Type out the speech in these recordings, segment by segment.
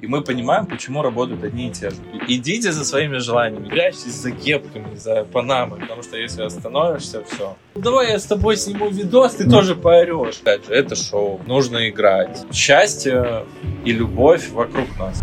И мы понимаем, почему работают одни и те же. Идите за своими желаниями, прячьтесь за кепками, за панамой, потому что если остановишься, все. Давай я с тобой сниму видос, ты тоже поорешь. Опять же, это шоу, нужно играть. Счастье и любовь вокруг нас.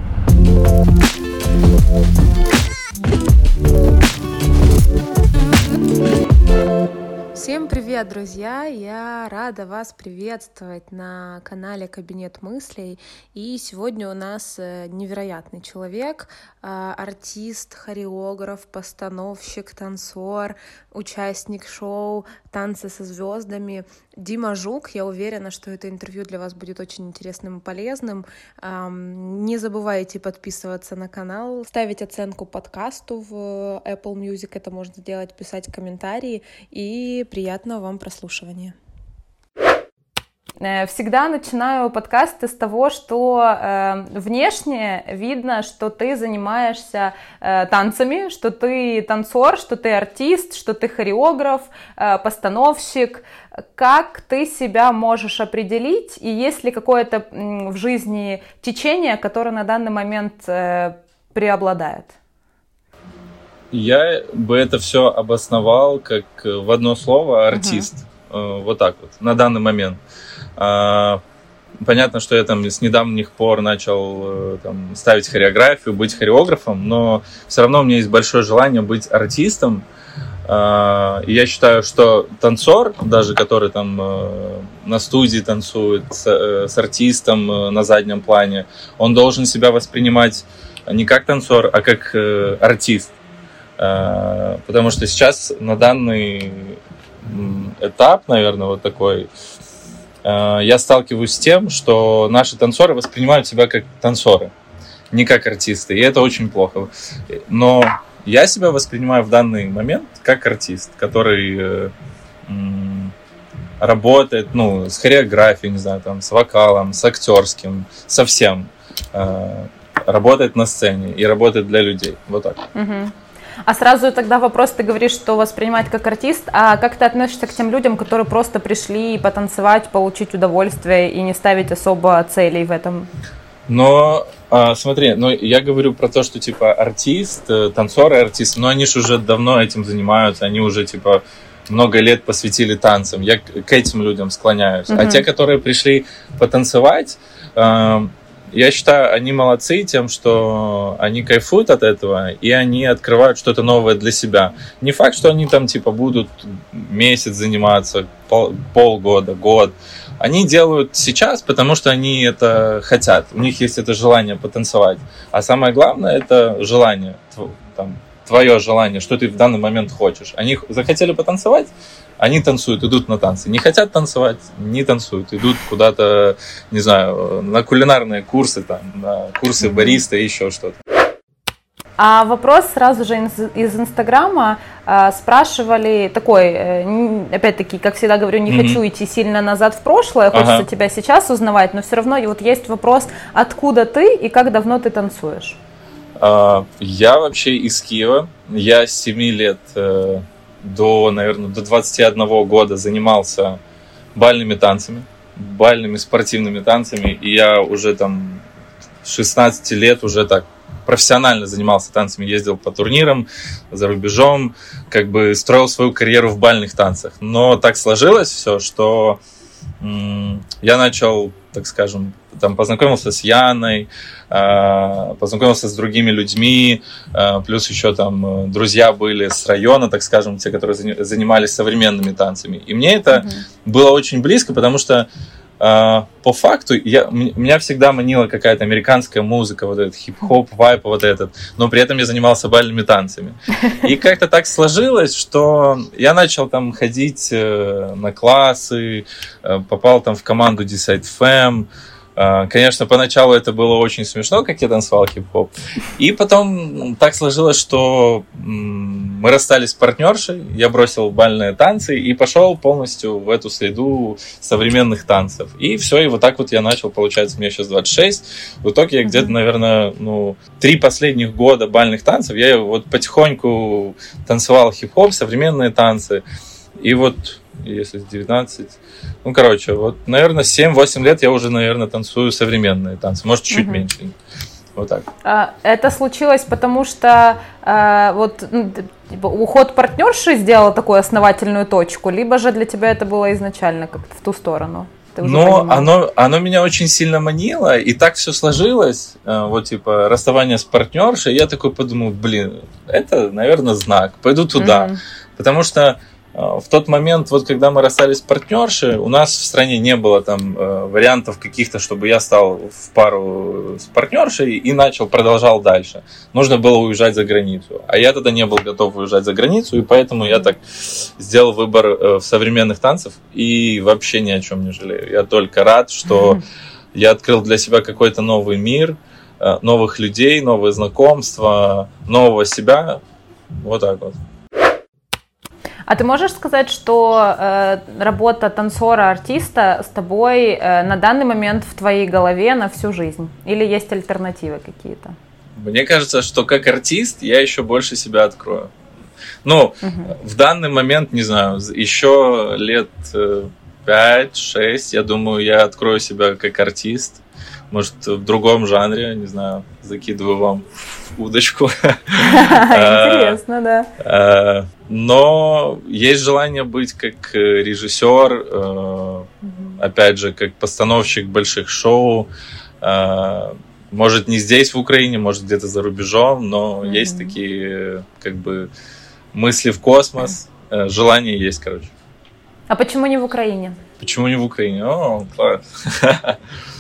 Всем привет, друзья! Я рада вас приветствовать на канале Кабинет мыслей. И сегодня у нас э, невероятный человек, э, артист, хореограф, постановщик, танцор, участник шоу «Танцы со звездами» Дима Жук. Я уверена, что это интервью для вас будет очень интересным и полезным. Не забывайте подписываться на канал, ставить оценку подкасту в Apple Music, это можно сделать, писать комментарии и приятного вам прослушивания. Э, всегда начинаю подкасты с того, что э, внешне видно, что ты занимаешься э, танцами, что ты танцор, что ты артист, что ты хореограф, э, постановщик. Как ты себя можешь определить, и есть ли какое-то в жизни течение, которое на данный момент э, преобладает? Я бы это все обосновал как э, в одно слово артист. Uh-huh. Вот так вот, на данный момент. А, понятно, что я там с недавних пор начал э, там, ставить хореографию, быть хореографом, но все равно у меня есть большое желание быть артистом. А, я считаю, что танцор, даже который там на студии танцует с, с артистом на заднем плане, он должен себя воспринимать не как танцор, а как артист. Э, потому что сейчас на данный этап, наверное, вот такой, э, я сталкиваюсь с тем, что наши танцоры воспринимают себя как танцоры, не как артисты, и это очень плохо. Но я себя воспринимаю в данный момент как артист, который э, работает, ну, с хореографией, не знаю, там, с вокалом, с актерским, со всем. Работает на сцене и работает для людей. Вот так. Угу. А сразу тогда вопрос, ты говоришь, что воспринимать как артист, а как ты относишься к тем людям, которые просто пришли потанцевать, получить удовольствие и не ставить особо целей в этом? Но а, смотри, ну я говорю про то, что типа артист, э, танцоры, артисты, но они же уже давно этим занимаются, они уже типа много лет посвятили танцам. Я к этим людям склоняюсь. Mm-hmm. А те, которые пришли потанцевать, э, я считаю, они молодцы тем, что они кайфуют от этого, и они открывают что-то новое для себя. Не факт, что они там типа будут месяц заниматься, пол, полгода, год. Они делают сейчас, потому что они это хотят. У них есть это желание потанцевать. А самое главное это желание, там, твое желание, что ты в данный момент хочешь. Они захотели потанцевать, они танцуют, идут на танцы. Не хотят танцевать, не танцуют, идут куда-то, не знаю, на кулинарные курсы, там, на курсы бариста и еще что-то. А вопрос сразу же из, Инстаграма э, спрашивали такой, э, опять-таки, как всегда говорю, не mm-hmm. хочу идти сильно назад в прошлое, хочется ага. тебя сейчас узнавать, но все равно вот есть вопрос, откуда ты и как давно ты танцуешь? А, я вообще из Киева, я с 7 лет э, до, наверное, до 21 года занимался бальными танцами, бальными спортивными танцами, и я уже там 16 лет уже так профессионально занимался танцами, ездил по турнирам за рубежом, как бы строил свою карьеру в бальных танцах. Но так сложилось все, что я начал, так скажем, там познакомился с Яной, а, познакомился с другими людьми, а, плюс еще там э, друзья были с района, так скажем, те, которые занимались современными танцами. И мне это mm-hmm. было очень близко, потому что по факту я, меня всегда манила какая-то американская музыка, вот этот хип-хоп, вайп, вот этот, но при этом я занимался бальными танцами. И как-то так сложилось, что я начал там ходить э, на классы, э, попал там в команду Decide Fam, а, конечно, поначалу это было очень смешно, как я танцевал хип-хоп. И потом так сложилось, что мы расстались с партнершей, я бросил бальные танцы и пошел полностью в эту среду современных танцев. И все, и вот так вот я начал, получается, мне сейчас 26. В итоге я где-то, наверное, ну, три последних года бальных танцев, я вот потихоньку танцевал хип-хоп, современные танцы. И вот если 19. Ну, короче, вот, наверное, 7-8 лет я уже, наверное, танцую современные танцы. Может, чуть uh-huh. меньше. Вот так. А, это случилось потому, что э, вот ну, типа, уход партнерши сделал такую основательную точку, либо же для тебя это было изначально как-то в ту сторону? Но оно, оно меня очень сильно манило, и так все сложилось, э, вот типа расставание с партнершей, я такой подумал, блин, это, наверное, знак, пойду туда. Mm-hmm. Потому что а, в тот момент, вот когда мы расстались с партнершей, у нас в стране не было там э, вариантов каких-то, чтобы я стал в пару с партнершей и начал, продолжал дальше. Нужно было уезжать за границу. А я тогда не был готов уезжать за границу, и поэтому я так сделал выбор э, в современных танцев и вообще ни о чем не жалею. Я только рад, что я открыл для себя какой-то новый мир, э, новых людей, новые знакомства, нового себя. Вот так вот. А ты можешь сказать, что э, работа танцора-артиста с тобой э, на данный момент в твоей голове на всю жизнь? Или есть альтернативы какие-то? Мне кажется, что как артист я еще больше себя открою. Ну, угу. в данный момент, не знаю, еще лет 5-6, э, я думаю, я открою себя как артист может, в другом жанре, не знаю, закидываю вам удочку. Интересно, да. А, но есть желание быть как режиссер, э, опять же, как постановщик больших шоу. А, может, не здесь, в Украине, может, где-то за рубежом, но есть такие, как бы, мысли в космос, э, желание есть, короче. А почему не в Украине? Почему не в Украине? О, класс.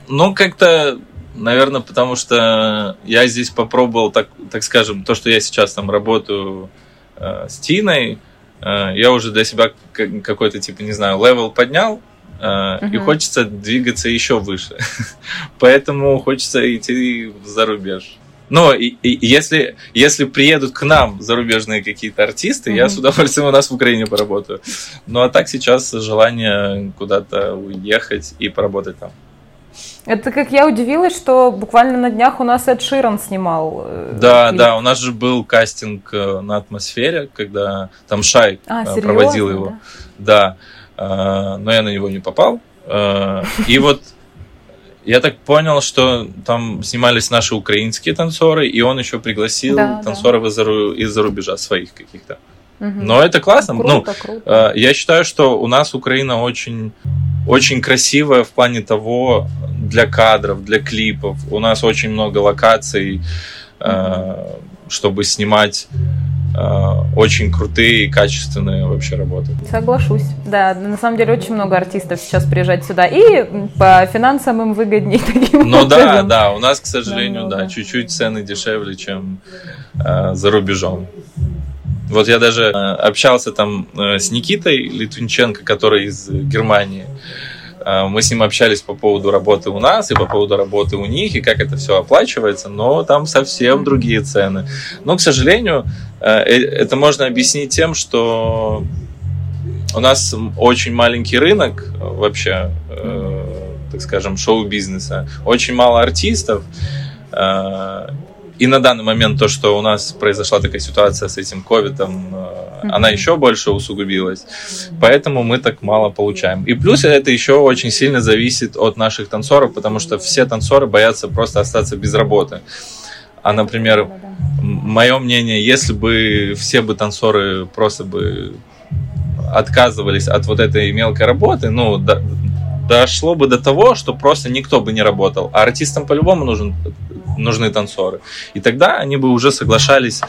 Ну, как-то, наверное, потому что я здесь попробовал, так, так скажем, то, что я сейчас там работаю э, с Тиной, э, я уже для себя какой-то, типа, не знаю, level поднял, Uh-huh. И хочется двигаться еще выше. Поэтому хочется идти за рубеж. Но и, и, если, если приедут к нам зарубежные какие-то артисты, uh-huh. я с удовольствием у нас в Украине поработаю. Ну а так сейчас желание куда-то уехать и поработать там. Это как я удивилась, что буквально на днях у нас Эд Ширан снимал. Э, да, клип. да, у нас же был кастинг э, на атмосфере, когда там Шай а, э, проводил его. Да, да но я на него не попал. И вот я так понял, что там снимались наши украинские танцоры, и он еще пригласил да, танцоров да. из-за рубежа своих каких-то. Угу. Но это классно. Круто, ну, круто. Я считаю, что у нас Украина очень, очень красивая в плане того, для кадров, для клипов. У нас очень много локаций, угу. чтобы снимать очень крутые и качественные вообще работы. Соглашусь. Да, на самом деле очень много артистов сейчас приезжать сюда. И по финансам им выгоднее таким Ну да, да, у нас, к сожалению, да, чуть-чуть цены дешевле, чем э, за рубежом. Вот я даже э, общался там э, с Никитой Литвинченко, который из Германии. Э, мы с ним общались по поводу работы у нас и по поводу работы у них, и как это все оплачивается, но там совсем другие цены. Но, к сожалению, это можно объяснить тем, что у нас очень маленький рынок вообще, так скажем, шоу-бизнеса, очень мало артистов, и на данный момент то, что у нас произошла такая ситуация с этим ковидом, mm-hmm. она еще больше усугубилась. Поэтому мы так мало получаем. И плюс это еще очень сильно зависит от наших танцоров, потому что все танцоры боятся просто остаться без работы. А, например, мое мнение, если бы все бы танцоры просто бы отказывались от вот этой мелкой работы, ну, дошло бы до того, что просто никто бы не работал. А артистам по-любому нужен, нужны танцоры. И тогда они бы уже соглашались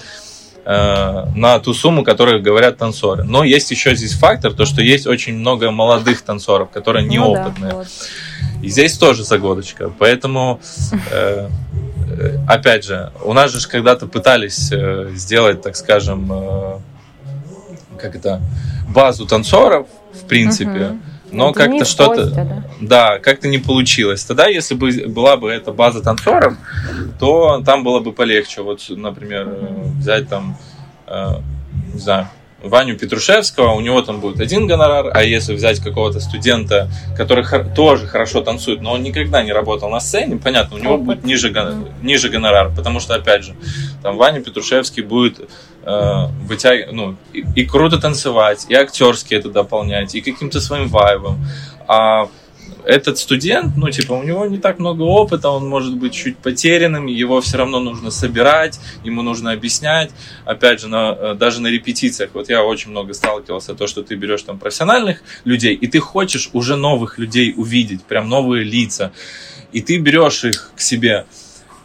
э, на ту сумму, которую говорят танцоры. Но есть еще здесь фактор, то что есть очень много молодых танцоров, которые неопытные. Ну, да, вот. И здесь тоже загодочка. Поэтому, э, э, опять же, у нас же когда-то пытались э, сделать, так скажем, э, как это, базу танцоров, в принципе. Uh-huh но как-то что-то, да, да как-то не получилось. Тогда, если бы была бы эта база танцоров, то там было бы полегче. Вот, например, взять там, э, не знаю, Ваню Петрушевского, у него там будет один гонорар, а если взять какого-то студента, который тоже хорошо танцует, но он никогда не работал на сцене, понятно, у него будет ниже, ниже гонорар, потому что, опять же, там Ваня Петрушевский будет э, вытягивать, ну, и, и круто танцевать, и актерски это дополнять, и каким-то своим вайбом. А этот студент, ну, типа, у него не так много опыта, он может быть чуть потерянным, его все равно нужно собирать, ему нужно объяснять. Опять же, на, э, даже на репетициях, вот я очень много сталкивался, то, что ты берешь там профессиональных людей, и ты хочешь уже новых людей увидеть, прям новые лица, и ты берешь их к себе.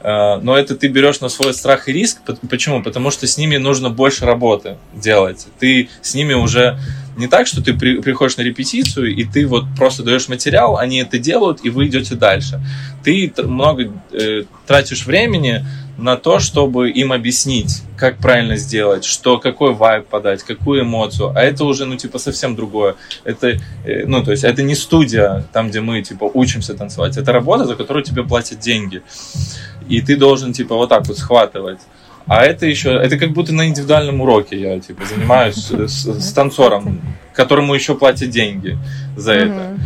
Э, но это ты берешь на свой страх и риск. Почему? Потому что с ними нужно больше работы делать. Ты с ними уже не так, что ты при, приходишь на репетицию, и ты вот просто даешь материал, они это делают, и вы идете дальше. Ты много э, тратишь времени на то, чтобы им объяснить, как правильно сделать, что, какой вайб подать, какую эмоцию. А это уже, ну, типа, совсем другое. Это, э, ну, то есть, это не студия, там, где мы, типа, учимся танцевать. Это работа, за которую тебе платят деньги. И ты должен, типа, вот так вот схватывать. А это еще, это как будто на индивидуальном уроке я типа занимаюсь с, с танцором, которому еще платят деньги за это.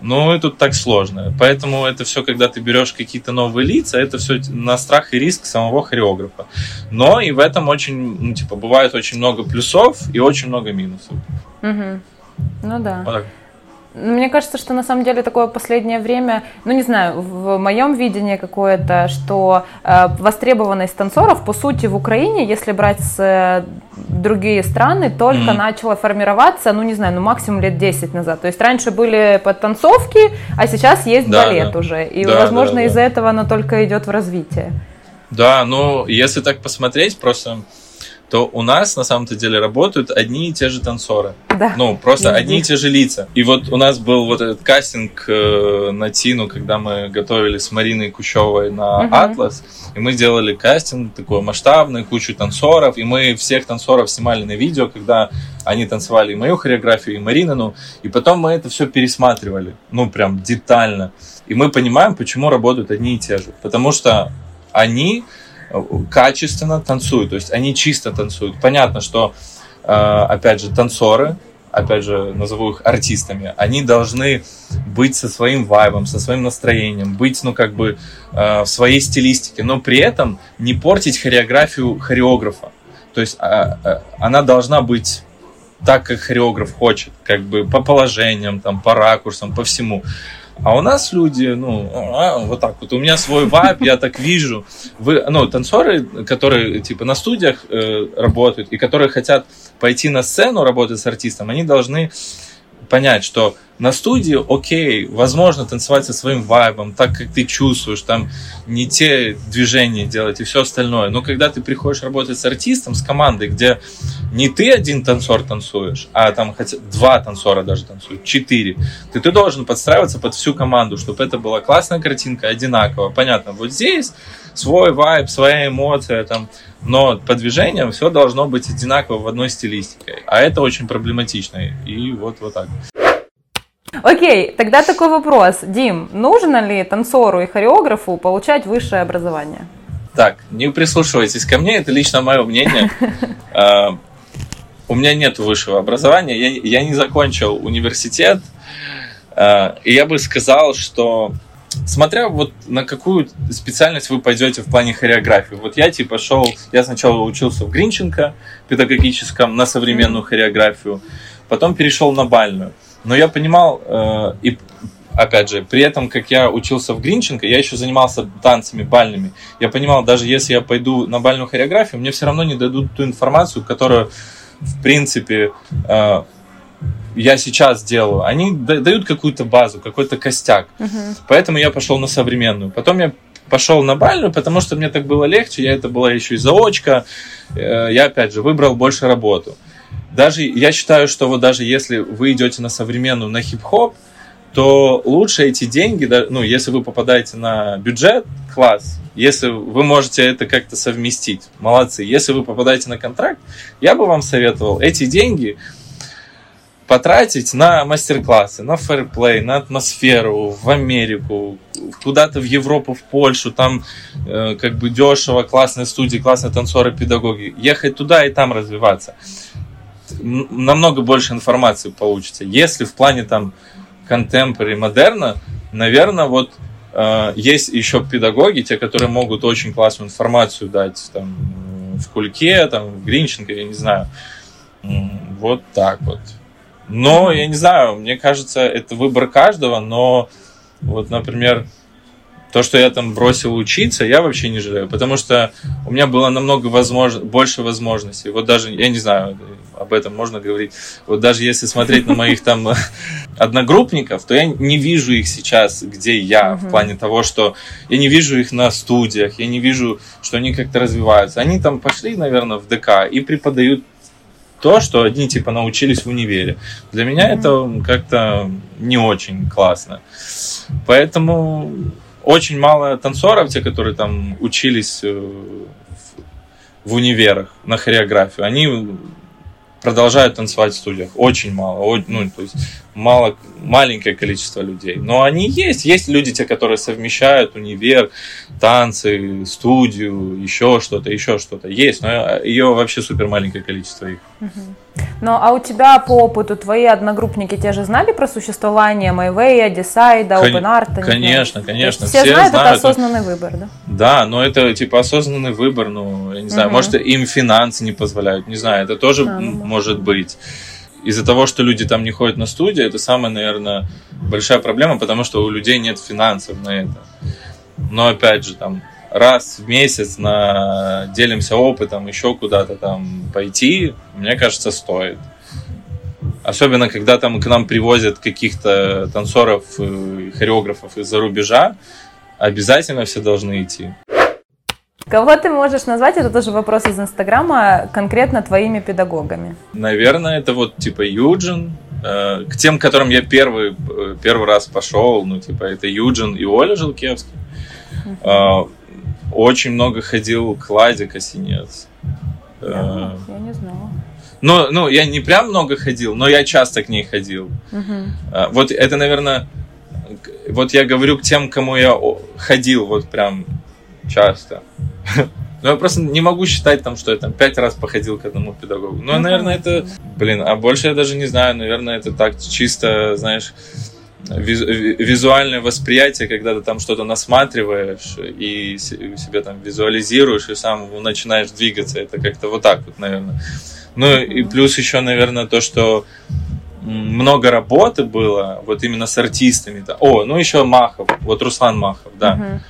Но это так сложно. Поэтому это все, когда ты берешь какие-то новые лица, это все на страх и риск самого хореографа. Но и в этом очень, ну, типа, бывает очень много плюсов и очень много минусов. Угу. Ну да. Вот так. Мне кажется, что на самом деле такое последнее время, ну не знаю, в моем видении какое-то, что э, востребованность танцоров, по сути, в Украине, если брать с э, другие страны, только mm-hmm. начала формироваться, ну не знаю, ну максимум лет 10 назад. То есть раньше были подтанцовки, а сейчас есть да, балет да. уже. И, да, возможно, да, да. из-за этого оно только идет в развитие. Да, ну если так посмотреть, просто то у нас на самом-то деле работают одни и те же танцоры. Да. Ну, просто Везде. одни и те же лица. И вот у нас был вот этот кастинг э, на Тину, когда мы готовили с Мариной Кущевой на угу. Атлас. И мы делали кастинг такой масштабный, кучу танцоров. И мы всех танцоров снимали на видео, когда они танцевали и мою хореографию, и Маринину. И потом мы это все пересматривали. Ну, прям детально. И мы понимаем, почему работают одни и те же. Потому что они качественно танцуют, то есть они чисто танцуют. Понятно, что, э, опять же, танцоры, опять же, назову их артистами, они должны быть со своим вайбом, со своим настроением, быть, ну, как бы э, в своей стилистике, но при этом не портить хореографию хореографа. То есть а, она должна быть так, как хореограф хочет, как бы по положениям, там, по ракурсам, по всему. А у нас люди, ну, а, вот так вот, у меня свой вайб, я так вижу. Вы, ну, танцоры, которые, типа, на студиях э, работают и которые хотят пойти на сцену работать с артистом, они должны понять, что на студии, окей, возможно танцевать со своим вайбом, так как ты чувствуешь, там не те движения делать и все остальное. Но когда ты приходишь работать с артистом, с командой, где не ты один танцор танцуешь, а там хотя два танцора даже танцуют, четыре, ты, ты должен подстраиваться под всю команду, чтобы это была классная картинка, одинаково. Понятно, вот здесь свой вайб, своя эмоция, там, но по движениям все должно быть одинаково в одной стилистике. А это очень проблематично. И вот, вот так. Окей, тогда такой вопрос. Дим, нужно ли танцору и хореографу получать высшее образование? Так, не прислушивайтесь ко мне, это лично мое мнение. А, у меня нет высшего образования, я не закончил университет, а, и я бы сказал, что смотря вот на какую специальность вы пойдете в плане хореографии. Вот я типа шел, я сначала учился в Гринченко педагогическом на современную хореографию, потом перешел на бальную. Но я понимал, э, и опять же, при этом, как я учился в Гринченко, я еще занимался танцами бальными. Я понимал, даже если я пойду на бальную хореографию, мне все равно не дадут ту информацию, которую, в принципе, э, я сейчас делаю, они дают какую-то базу, какой-то костяк. Uh-huh. Поэтому я пошел на современную. Потом я пошел на бальную, потому что мне так было легче, я это была еще и заочка. Э, я, опять же, выбрал больше работу. Даже я считаю, что вот даже если вы идете на современную, на хип-хоп, то лучше эти деньги, ну, если вы попадаете на бюджет, класс. Если вы можете это как-то совместить, молодцы. Если вы попадаете на контракт, я бы вам советовал эти деньги потратить на мастер-классы, на фэрплей, на атмосферу, в Америку, куда-то в Европу, в Польшу, там э, как бы дешево, классные студии, классные танцоры, педагоги. Ехать туда и там развиваться. Намного больше информации получите. Если в плане там контемпори, модерна, наверное, вот э, есть еще педагоги, те, которые могут очень классную информацию дать там в Кульке, там в Гринченко, я не знаю. Вот так вот. Но, я не знаю, мне кажется, это выбор каждого, но Вот, например, то, что я там бросил учиться, я вообще не жалею, потому что у меня было намного возможно, больше возможностей. Вот даже, я не знаю, об этом можно говорить. Вот даже если смотреть на моих там одногруппников, то я не вижу их сейчас, где я, в плане того, что я не вижу их на студиях, я не вижу, что они как-то развиваются. Они там пошли, наверное, в ДК и преподают то, что одни типа научились в универе. Для меня это как-то не очень классно. Поэтому очень мало танцоров, те, которые там учились э, в универах на хореографию, они продолжают танцевать в студиях. Очень мало. Ну, то есть мало, маленькое количество людей. Но они есть. Есть люди, те, которые совмещают универ, танцы, студию, еще что-то, еще что-то. Есть, но ее вообще супер маленькое количество их. Ну, а у тебя по опыту твои одногруппники те же знали про существование Майвея, Десайда, Кон- OpenArt? Конечно, конечно. Все, все знают, знают, это осознанный выбор, да? Да, но это типа осознанный выбор, ну, я не знаю, угу. может, им финансы не позволяют, не знаю, это тоже а, ну, может быть из-за того, что люди там не ходят на студии, это самая, наверное, большая проблема, потому что у людей нет финансов на это. Но опять же, там раз в месяц на делимся опытом, еще куда-то там пойти, мне кажется, стоит. Особенно, когда там к нам привозят каких-то танцоров, хореографов из-за рубежа, обязательно все должны идти. Кого ты можешь назвать, это тоже вопрос из Инстаграма, конкретно твоими педагогами? Наверное, это вот типа Юджин, э, к тем, к которым я первый, э, первый раз пошел, ну, типа, это Юджин и Оля Жилкевский. Uh-huh. Очень много ходил к Ладе Косинец. Yeah, я не знала. Ну, ну, я не прям много ходил, но я часто к ней ходил. Uh-huh. Вот это, наверное, вот я говорю к тем, кому я ходил вот прям часто. Но я просто не могу считать, там, что я там пять раз походил к одному педагогу. Ну, наверное, это, блин, а больше я даже не знаю, наверное, это так чисто, знаешь, визуальное восприятие, когда ты там что-то насматриваешь и себя там визуализируешь и сам начинаешь двигаться, это как-то вот так вот, наверное. Ну и плюс еще, наверное, то, что много работы было вот именно с артистами. О, ну еще Махов, вот Руслан Махов, да. Uh-huh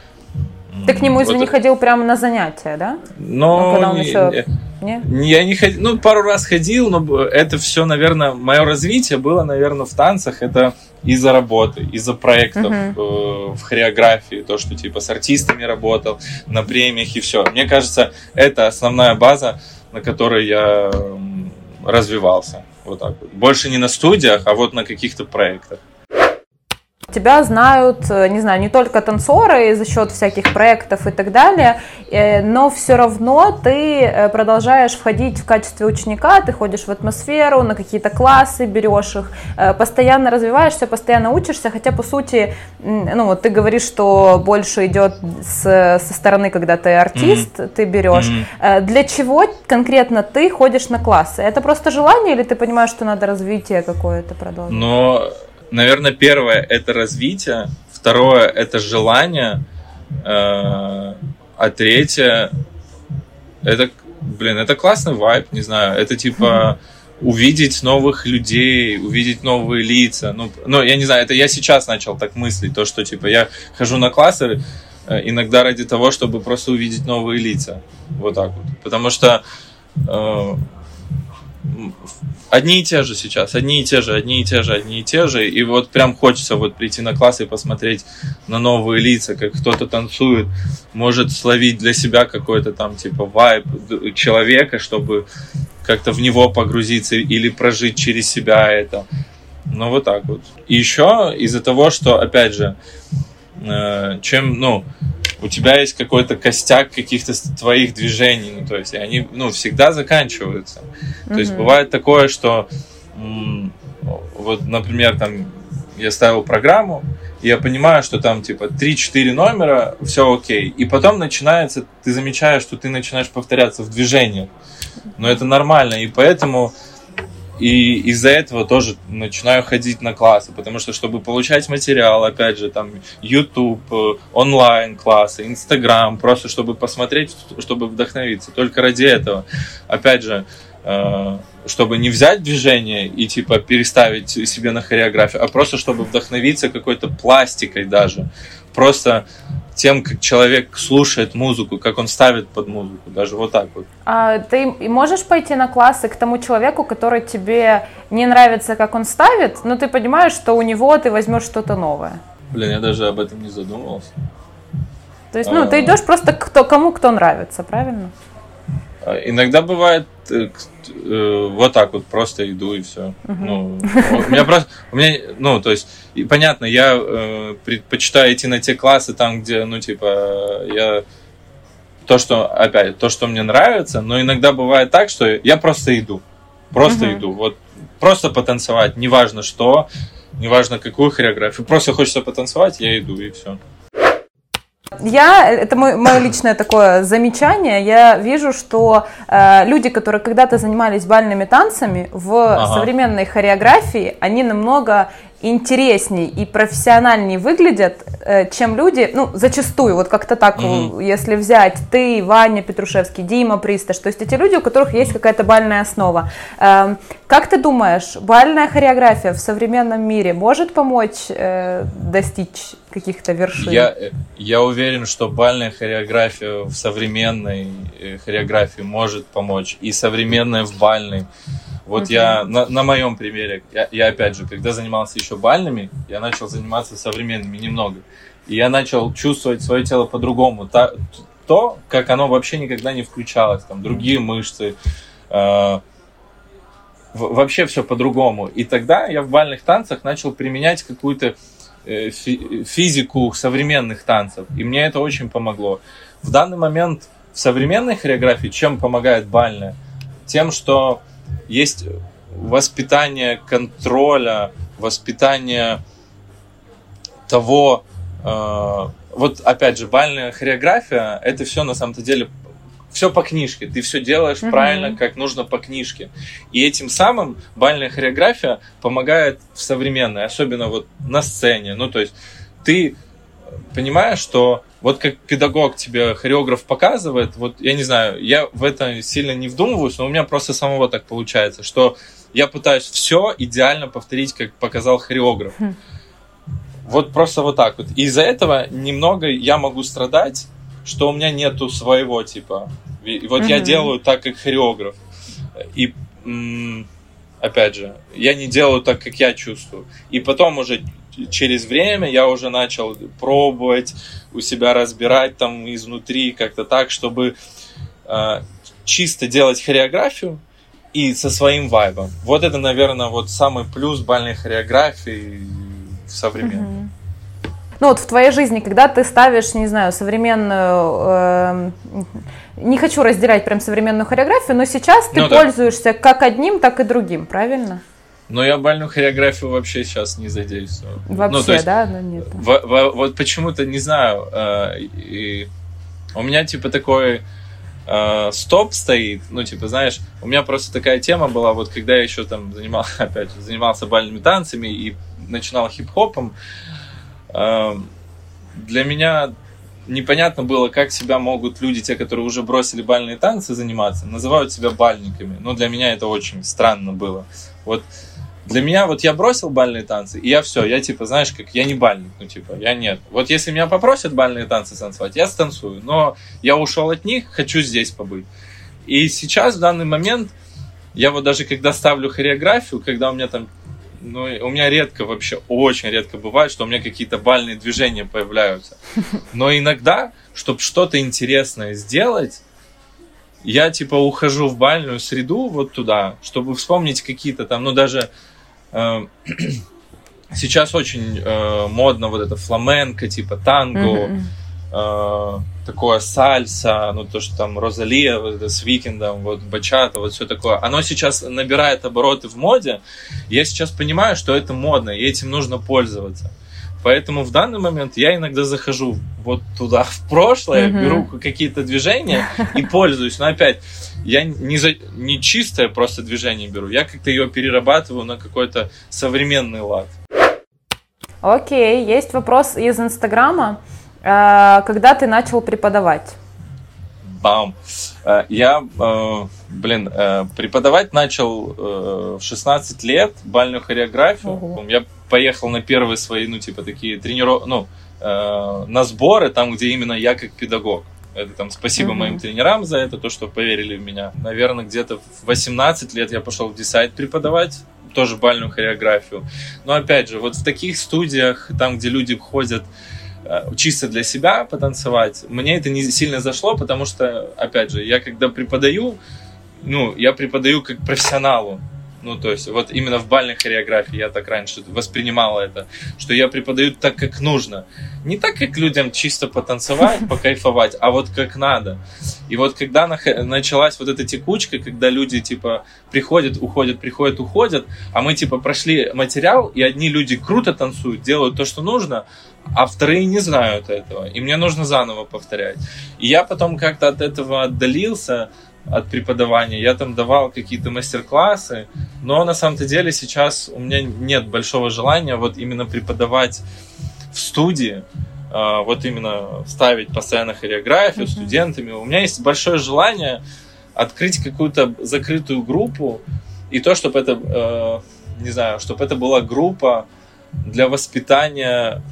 ты к нему, извини, вот. ходил прямо на занятия, да? Но ну, когда он не, еще... Не? Я не ходил, ну, пару раз ходил, но это все, наверное, мое развитие было, наверное, в танцах, это из-за работы, из-за проектов uh-huh. э, в хореографии, то, что типа с артистами работал, на премиях и все. Мне кажется, это основная база, на которой я развивался. Вот так вот. Больше не на студиях, а вот на каких-то проектах. Тебя знают, э, не знаю, не только танцоры за счет всяких проектов и так далее, э, но все равно ты э, продолжаешь входить в качестве ученика, ты ходишь в атмосферу, на какие-то классы берешь их, постоянно развиваешься, постоянно учишься, хотя по сути, ну вот ты говоришь, что больше идет с, со стороны, когда ты артист, mm-hmm. ты берешь. Mm-hmm. Для чего конкретно ты ходишь на классы? Это просто желание или ты понимаешь, что надо развитие какое-то продолжить? Но наверное, первое это развитие, второе это желание, э, а третье это, блин, это классный вайб, не знаю, это типа увидеть новых людей, увидеть новые лица. Ну, ну, я не знаю, это я сейчас начал так мыслить, то, что типа я хожу на классы э, иногда ради того, чтобы просто увидеть новые лица. Вот так вот. Потому что э, одни и те же сейчас, одни и те же, одни и те же, одни и те же. И вот прям хочется вот прийти на класс и посмотреть на новые лица, как кто-то танцует, может словить для себя какой-то там типа вайб человека, чтобы как-то в него погрузиться или прожить через себя это. Ну вот так вот. И еще из-за того, что, опять же, чем, ну, у тебя есть какой-то костяк каких-то твоих движений, ну, то есть они, ну, всегда заканчиваются. Mm-hmm. То есть бывает такое, что вот, например, там я ставил программу, и я понимаю, что там типа 3-4 номера, все окей. И потом начинается, ты замечаешь, что ты начинаешь повторяться в движениях. Но это нормально, и поэтому и из-за этого тоже начинаю ходить на классы, потому что, чтобы получать материал, опять же, там, YouTube, э, онлайн классы, Instagram, просто чтобы посмотреть, чтобы вдохновиться. Только ради этого. Опять же, э, чтобы не взять движение и типа переставить себе на хореографию, а просто чтобы вдохновиться какой-то пластикой даже. Просто тем, как человек слушает музыку, как он ставит под музыку, даже вот так вот. А ты можешь пойти на классы к тому человеку, который тебе не нравится, как он ставит, но ты понимаешь, что у него ты возьмешь что-то новое? Блин, я даже об этом не задумывался. То есть, ну, а... ты идешь просто к кто, кому кто нравится, правильно? А, иногда бывает э, э, вот так вот просто иду и все. Uh-huh. Ну, у меня просто, у меня, ну, то есть, и понятно, я э, предпочитаю идти на те классы там, где, ну, типа, я то, что, опять, то, что мне нравится, но иногда бывает так, что я просто иду. Просто uh-huh. иду. Вот просто потанцевать, неважно что, неважно какую хореографию, просто хочется потанцевать, я иду и все. Я, это мое, мое личное такое замечание, я вижу, что э, люди, которые когда-то занимались бальными танцами, в ага. современной хореографии, они намного интересней и профессиональней выглядят, э, чем люди, ну, зачастую, вот как-то так, mm-hmm. если взять ты, Ваня Петрушевский, Дима Присташ, то есть эти люди, у которых есть какая-то бальная основа. Эм, как ты думаешь, бальная хореография в современном мире может помочь э, достичь каких-то вершин? Я, я уверен, что бальная хореография в современной хореографии может помочь, и современная в бальной. Вот okay. я на, на моем примере, я, я опять же, когда занимался еще бальными, я начал заниматься современными немного. И я начал чувствовать свое тело по-другому. Та, то, как оно вообще никогда не включалось. Там другие мышцы. Э, вообще все по-другому. И тогда я в бальных танцах начал применять какую-то э, физику современных танцев. И мне это очень помогло. В данный момент в современной хореографии чем помогает бальная? Тем, что есть воспитание контроля, воспитание того, э, вот опять же, бальная хореография, это все на самом-то деле все по книжке, ты все делаешь mm-hmm. правильно, как нужно по книжке. И этим самым бальная хореография помогает в современной, особенно вот на сцене. Ну, то есть ты понимаешь, что вот как педагог тебе хореограф показывает, вот я не знаю, я в это сильно не вдумываюсь, но у меня просто самого так получается, что я пытаюсь все идеально повторить, как показал хореограф. Хм. Вот просто вот так вот. И из-за этого немного я могу страдать, что у меня нету своего типа. И вот я делаю так, как хореограф. И опять же, я не делаю так, как я чувствую. И потом уже через время я уже начал пробовать у себя разбирать там изнутри как-то так, чтобы э, чисто делать хореографию и со своим вайбом. Вот это, наверное, вот самый плюс бальной хореографии современной. Ну вот в твоей жизни, когда ты ставишь, не знаю, современную, э, не хочу разделять прям современную хореографию, но сейчас ты ну, пользуешься да. как одним, так и другим, правильно? Но я бальную хореографию вообще сейчас не задействую. Вообще, ну, есть, да? Но нет. В, в, вот почему-то, не знаю, э, и, у меня типа такой э, стоп стоит, ну, типа, знаешь, у меня просто такая тема была, вот когда я еще там занимался, опять же, занимался бальными танцами и начинал хип-хопом, э, для меня непонятно было, как себя могут люди, те, которые уже бросили бальные танцы заниматься, называют себя бальниками. Ну, для меня это очень странно было. Вот для меня, вот я бросил бальные танцы, и я все, я типа, знаешь, как я не бальник, ну типа, я нет. Вот если меня попросят бальные танцы танцевать, я станцую, но я ушел от них, хочу здесь побыть. И сейчас, в данный момент, я вот даже когда ставлю хореографию, когда у меня там, ну, у меня редко вообще, очень редко бывает, что у меня какие-то бальные движения появляются. Но иногда, чтобы что-то интересное сделать, я типа ухожу в бальную среду вот туда, чтобы вспомнить какие-то там, ну даже Эм, сейчас очень э, модно вот это фламенко, типа танго, э, такое сальса, ну то, что там Розалия вот это с Викендом, вот бачата, вот все такое. Оно сейчас набирает обороты в моде. Я сейчас понимаю, что это модно, и этим нужно пользоваться. Поэтому в данный момент я иногда захожу вот туда, в прошлое, mm-hmm. беру какие-то движения и пользуюсь. Но опять, я не, за, не чистое просто движение беру, я как-то ее перерабатываю на какой-то современный лад. Окей, есть вопрос из Инстаграма. Э, когда ты начал преподавать? Бам. Э, я, э, блин, э, преподавать начал в 16 лет бальную хореографию. Ого. Я поехал на первые свои, ну, типа, такие тренировки, ну, на сборы, там, где именно я как педагог. Это там спасибо mm-hmm. моим тренерам за это, то, что поверили в меня. Наверное, где-то в 18 лет я пошел в десайт преподавать, тоже бальную хореографию. Но опять же, вот в таких студиях, там, где люди ходят чисто для себя потанцевать, мне это не сильно зашло, потому что, опять же, я когда преподаю, ну, я преподаю как профессионалу. Ну, то есть, вот именно в бальной хореографии я так раньше воспринимал это, что я преподаю так, как нужно. Не так, как людям чисто потанцевать, покайфовать, а вот как надо. И вот когда началась вот эта текучка, когда люди, типа, приходят, уходят, приходят, уходят, а мы, типа, прошли материал, и одни люди круто танцуют, делают то, что нужно, а вторые не знают этого, и мне нужно заново повторять. И я потом как-то от этого отдалился, от преподавания, я там давал какие-то мастер-классы, но на самом-то деле сейчас у меня нет большого желания вот именно преподавать в студии, а, вот именно ставить постоянно хореографию mm-hmm. студентами. У меня есть большое желание открыть какую-то закрытую группу, и то, чтобы это, э, не знаю, чтобы это была группа для воспитания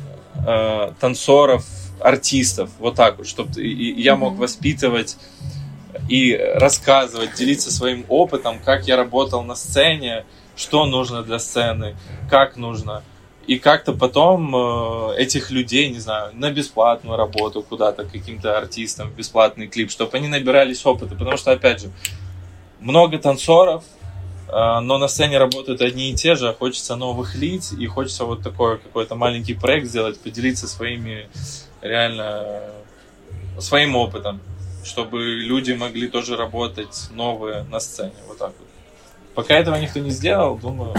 э, танцоров, артистов, вот так вот, чтобы я мог воспитывать и рассказывать, делиться своим опытом, как я работал на сцене, что нужно для сцены, как нужно. И как-то потом э, этих людей, не знаю, на бесплатную работу куда-то, каким-то артистам, бесплатный клип, чтобы они набирались опыта. Потому что, опять же, много танцоров, но на сцене работают одни и те же, а хочется новых лиц, и хочется вот такой какой-то маленький проект сделать, поделиться своими реально своим опытом чтобы люди могли тоже работать новые на сцене. Вот так вот. Пока этого никто не сделал, думаю,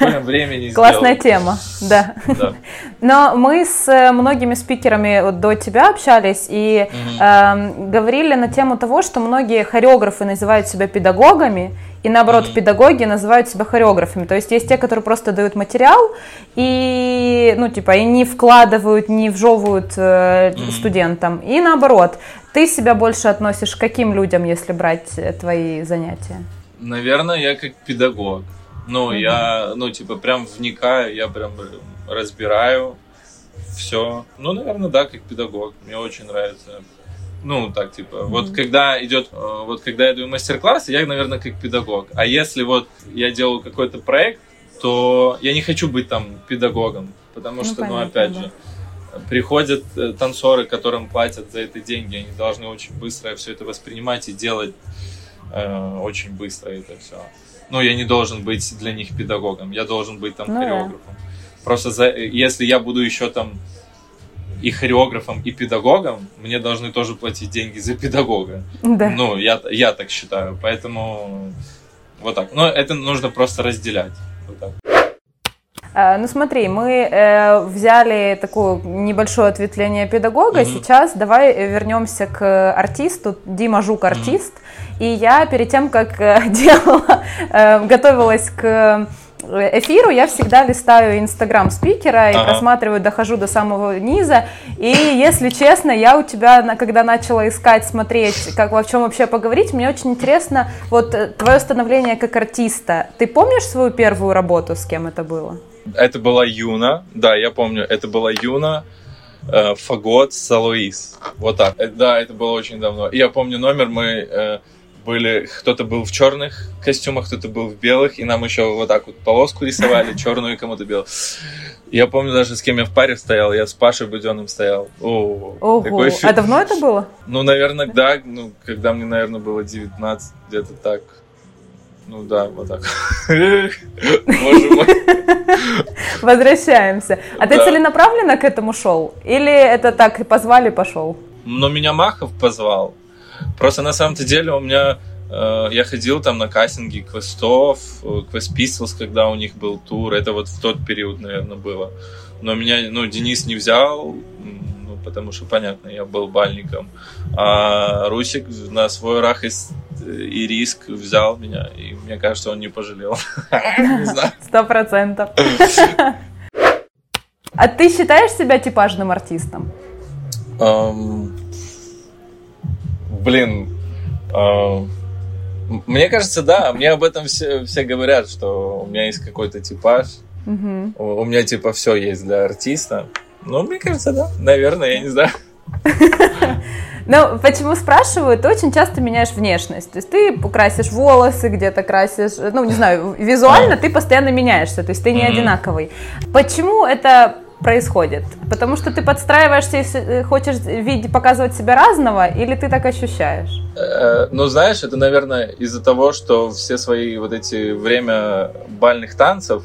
в времени Классная тема, да. да. Но мы с э, многими спикерами вот до тебя общались и угу. э, говорили на тему того, что многие хореографы называют себя педагогами, и наоборот, педагоги называют себя хореографами. То есть есть те, которые просто дают материал и, ну, типа, и не вкладывают, не вжевывают э, студентам. И наоборот, ты себя больше относишь к каким людям, если брать э, твои занятия? Наверное, я как педагог. Ну, mm-hmm. я, ну, типа, прям вникаю, я прям разбираю все. Ну, наверное, да, как педагог. Мне очень нравится ну, так, типа, mm-hmm. вот когда идет, э, вот когда я даю мастер-класс, я, наверное, как педагог. А если вот я делаю какой-то проект, то я не хочу быть там педагогом, потому ну, что, ну, понятно, ну, опять да. же, приходят э, танцоры, которым платят за это деньги, они должны очень быстро все это воспринимать и делать э, очень быстро это все. Ну, я не должен быть для них педагогом, я должен быть там ну, хореографом. Да. Просто за, если я буду еще там и хореографом, и педагогом, мне должны тоже платить деньги за педагога. Да. Ну, я, я так считаю. Поэтому вот так. Но это нужно просто разделять. Вот так. Э, ну смотри, мы э, взяли такое небольшое ответвление педагога. Mm-hmm. Сейчас давай вернемся к артисту. Дима Жук артист. Mm-hmm. И я перед тем, как э, делала, э, готовилась к эфиру я всегда листаю инстаграм спикера и ага. просматриваю, дохожу до самого низа. И если честно, я у тебя, когда начала искать, смотреть, как во чем вообще поговорить, мне очень интересно вот э, твое становление как артиста. Ты помнишь свою первую работу, с кем это было? Это была Юна, да, я помню, это была Юна. Э, Фагот Салуис. Вот так. Э, да, это было очень давно. Я помню номер, мы были, кто-то был в черных костюмах, кто-то был в белых, и нам еще вот так вот полоску рисовали, черную и кому-то белую. Я помню даже, с кем я в паре стоял, я с Пашей Буденным стоял. О, Ого, такой а давно это было? Ну, наверное, да, ну, когда мне, наверное, было 19, где-то так. Ну да, вот так. Боже мой. Возвращаемся. А ты целенаправленно к этому шел? Или это так, позвали, пошел? Ну, меня Махов позвал. Просто на самом-то деле у меня э, я ходил там на кастинги квестов, квест Pistols, когда у них был тур. Это вот в тот период, наверное, было. Но меня, ну, Денис не взял, ну, потому что, понятно, я был бальником. А Русик на свой рах и, и риск взял меня, и мне кажется, он не пожалел. Сто процентов. А ты считаешь себя типажным артистом? Блин, э, мне кажется, да, мне об этом все, все говорят, что у меня есть какой-то типаж, угу. у, у меня типа все есть для артиста. Ну, мне кажется, да, наверное, я не знаю. Ну, почему спрашиваю, ты очень часто меняешь внешность. То есть ты красишь волосы, где-то красишь, ну, не знаю, визуально ты постоянно меняешься, то есть ты не одинаковый. Почему это происходит? Потому что ты подстраиваешься и э, хочешь видеть, показывать себя разного, или ты так ощущаешь? Э, ну, знаешь, это, наверное, из-за того, что все свои вот эти время бальных танцев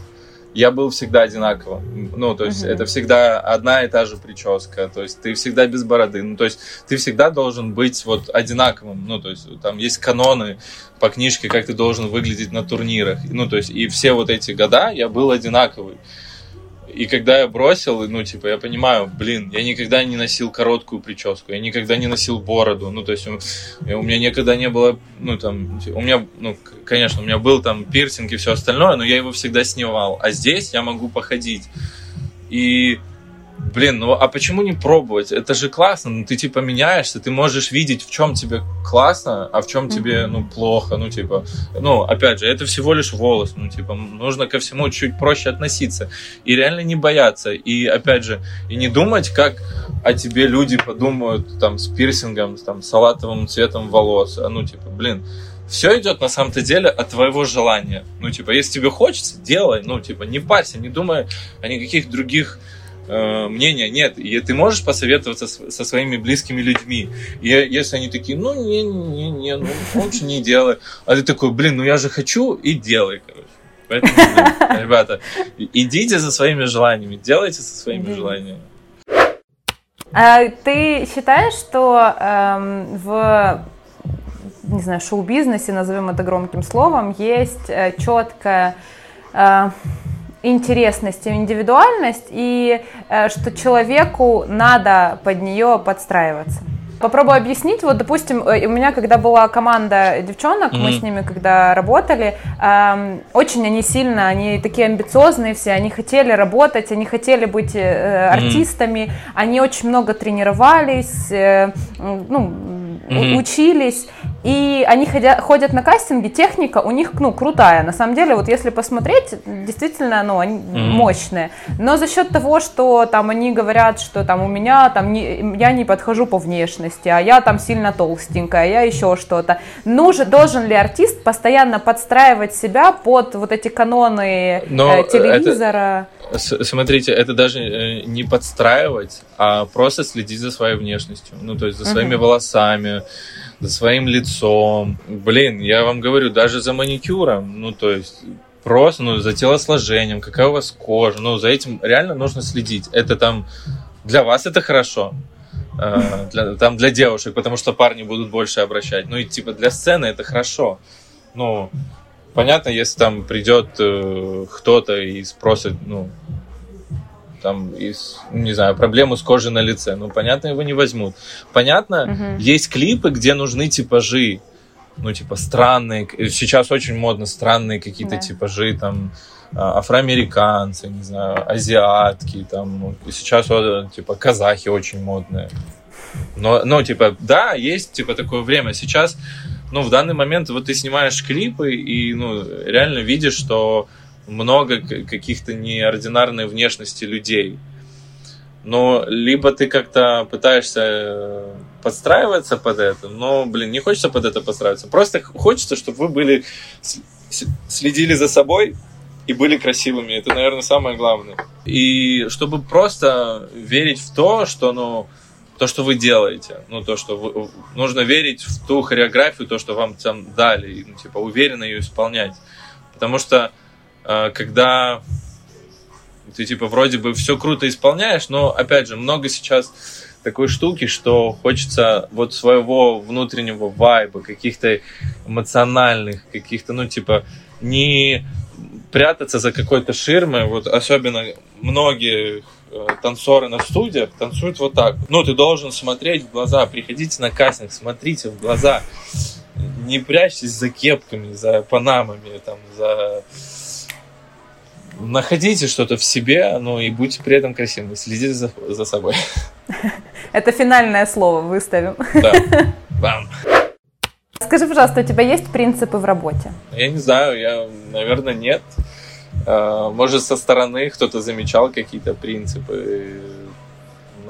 я был всегда одинаковым. Ну, то есть, uh-huh. это всегда одна и та же прическа. То есть, ты всегда без бороды. Ну, то есть, ты всегда должен быть вот одинаковым. Ну, то есть, там есть каноны по книжке, как ты должен выглядеть на турнирах. Ну, то есть, и все вот эти года я был одинаковый. И когда я бросил, ну, типа, я понимаю, блин, я никогда не носил короткую прическу, я никогда не носил бороду, ну, то есть у, у меня никогда не было, ну, там, у меня, ну, конечно, у меня был там пирсинг и все остальное, но я его всегда снимал. А здесь я могу походить. И блин, ну а почему не пробовать? Это же классно, ну ты типа меняешься, ты можешь видеть, в чем тебе классно, а в чем тебе, ну, плохо, ну, типа, ну, опять же, это всего лишь волос, ну, типа, нужно ко всему чуть проще относиться и реально не бояться, и, опять же, и не думать, как о тебе люди подумают, там, с пирсингом, там, салатовым цветом волос, а, ну, типа, блин, все идет на самом-то деле от твоего желания. Ну, типа, если тебе хочется, делай. Ну, типа, не парься, не думай о никаких других э, мнения нет. И ты можешь посоветоваться с, со своими близкими людьми. И если они такие, ну, не, не, не, ну, лучше не делай. А ты такой, блин, ну я же хочу и делай, короче. Поэтому, блин, ребята, идите за своими желаниями, делайте со своими желаниями. А ты считаешь, что эм, в не знаю, шоу-бизнесе, назовем это громким словом, есть э, четкая э, интересность и индивидуальность, и э, что человеку надо под нее подстраиваться. Попробую объяснить. Вот, допустим, э, у меня, когда была команда девчонок, mm-hmm. мы с ними когда работали, эм, очень они сильно, они такие амбициозные все, они хотели работать, они хотели быть э, артистами, mm-hmm. они очень много тренировались, э, ну, mm-hmm. учились. И они ходят, ходят на кастинги, техника у них, ну, крутая. На самом деле, вот если посмотреть, действительно, ну, они mm-hmm. мощные. Но за счет того, что там они говорят, что там у меня, там, не, я не подхожу по внешности, а я там сильно толстенькая, я еще что-то. Нужен, должен ли артист постоянно подстраивать себя под вот эти каноны Но э, телевизора? Это, смотрите, это даже э, не подстраивать, а просто следить за своей внешностью. Ну, то есть за своими mm-hmm. волосами, за своим лицом. Блин, я вам говорю, даже за маникюром, ну, то есть просто, ну, за телосложением, какая у вас кожа, ну, за этим реально нужно следить. Это там, для вас это хорошо, э, для, там для девушек, потому что парни будут больше обращать. Ну, и типа для сцены это хорошо. Ну, понятно, если там придет э, кто-то и спросит, ну, там, из, не знаю, проблему с кожей на лице. Ну, понятно, его не возьмут. Понятно, угу. есть клипы, где нужны типажи. Ну, типа, странные. Сейчас очень модно странные какие-то да. типажи, там, а, афроамериканцы, не знаю, азиатки, там, ну, сейчас, вот, типа, казахи очень модные. Но, ну, типа, да, есть, типа, такое время. Сейчас, ну, в данный момент, вот ты снимаешь клипы и, ну, реально видишь, что много каких-то неординарной внешности людей. Но либо ты как-то пытаешься э, подстраиваться под это, но, блин, не хочется под это подстраиваться. Просто хочется, чтобы вы были следили за собой и были красивыми. Это, наверное, самое главное. И чтобы просто верить в то, что, ну, то, что вы делаете, ну, то, что вы, нужно верить в ту хореографию, то, что вам там дали, ну, типа, уверенно ее исполнять. Потому что когда ты типа вроде бы все круто исполняешь, но опять же много сейчас такой штуки, что хочется вот своего внутреннего вайба, каких-то эмоциональных, каких-то, ну, типа, не прятаться за какой-то ширмой, вот особенно многие э, танцоры на студиях танцуют вот так. Ну, ты должен смотреть в глаза, приходите на кастинг, смотрите в глаза, не прячьтесь за кепками, за панамами, там, за находите что-то в себе, ну и будьте при этом красивыми, следите за, за собой. Это финальное слово выставим. Да. Бам. скажи, пожалуйста, у тебя есть принципы в работе? Я не знаю, я, наверное, нет. А, может, со стороны кто-то замечал какие-то принципы.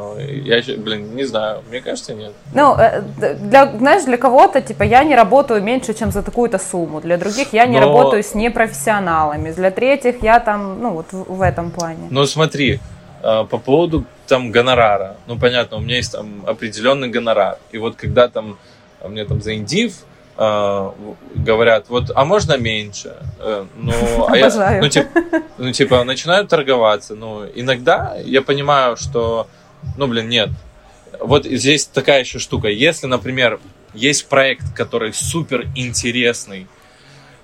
Но я, блин, не знаю, мне кажется, нет. Ну, э, для, знаешь, для кого-то, типа, я не работаю меньше, чем за такую-то сумму. Для других я не Но... работаю с непрофессионалами. Для третьих я там, ну, вот в, этом плане. Ну, смотри, а, по поводу там гонорара. Ну, понятно, у меня есть там определенный гонорар. И вот когда там мне там за индив э, говорят, вот, а можно меньше? Э, ну, а я, ну, типа, ну, типа, начинают торговаться. Ну, иногда я понимаю, что, ну, блин, нет. Вот здесь такая еще штука. Если, например, есть проект, который супер интересный,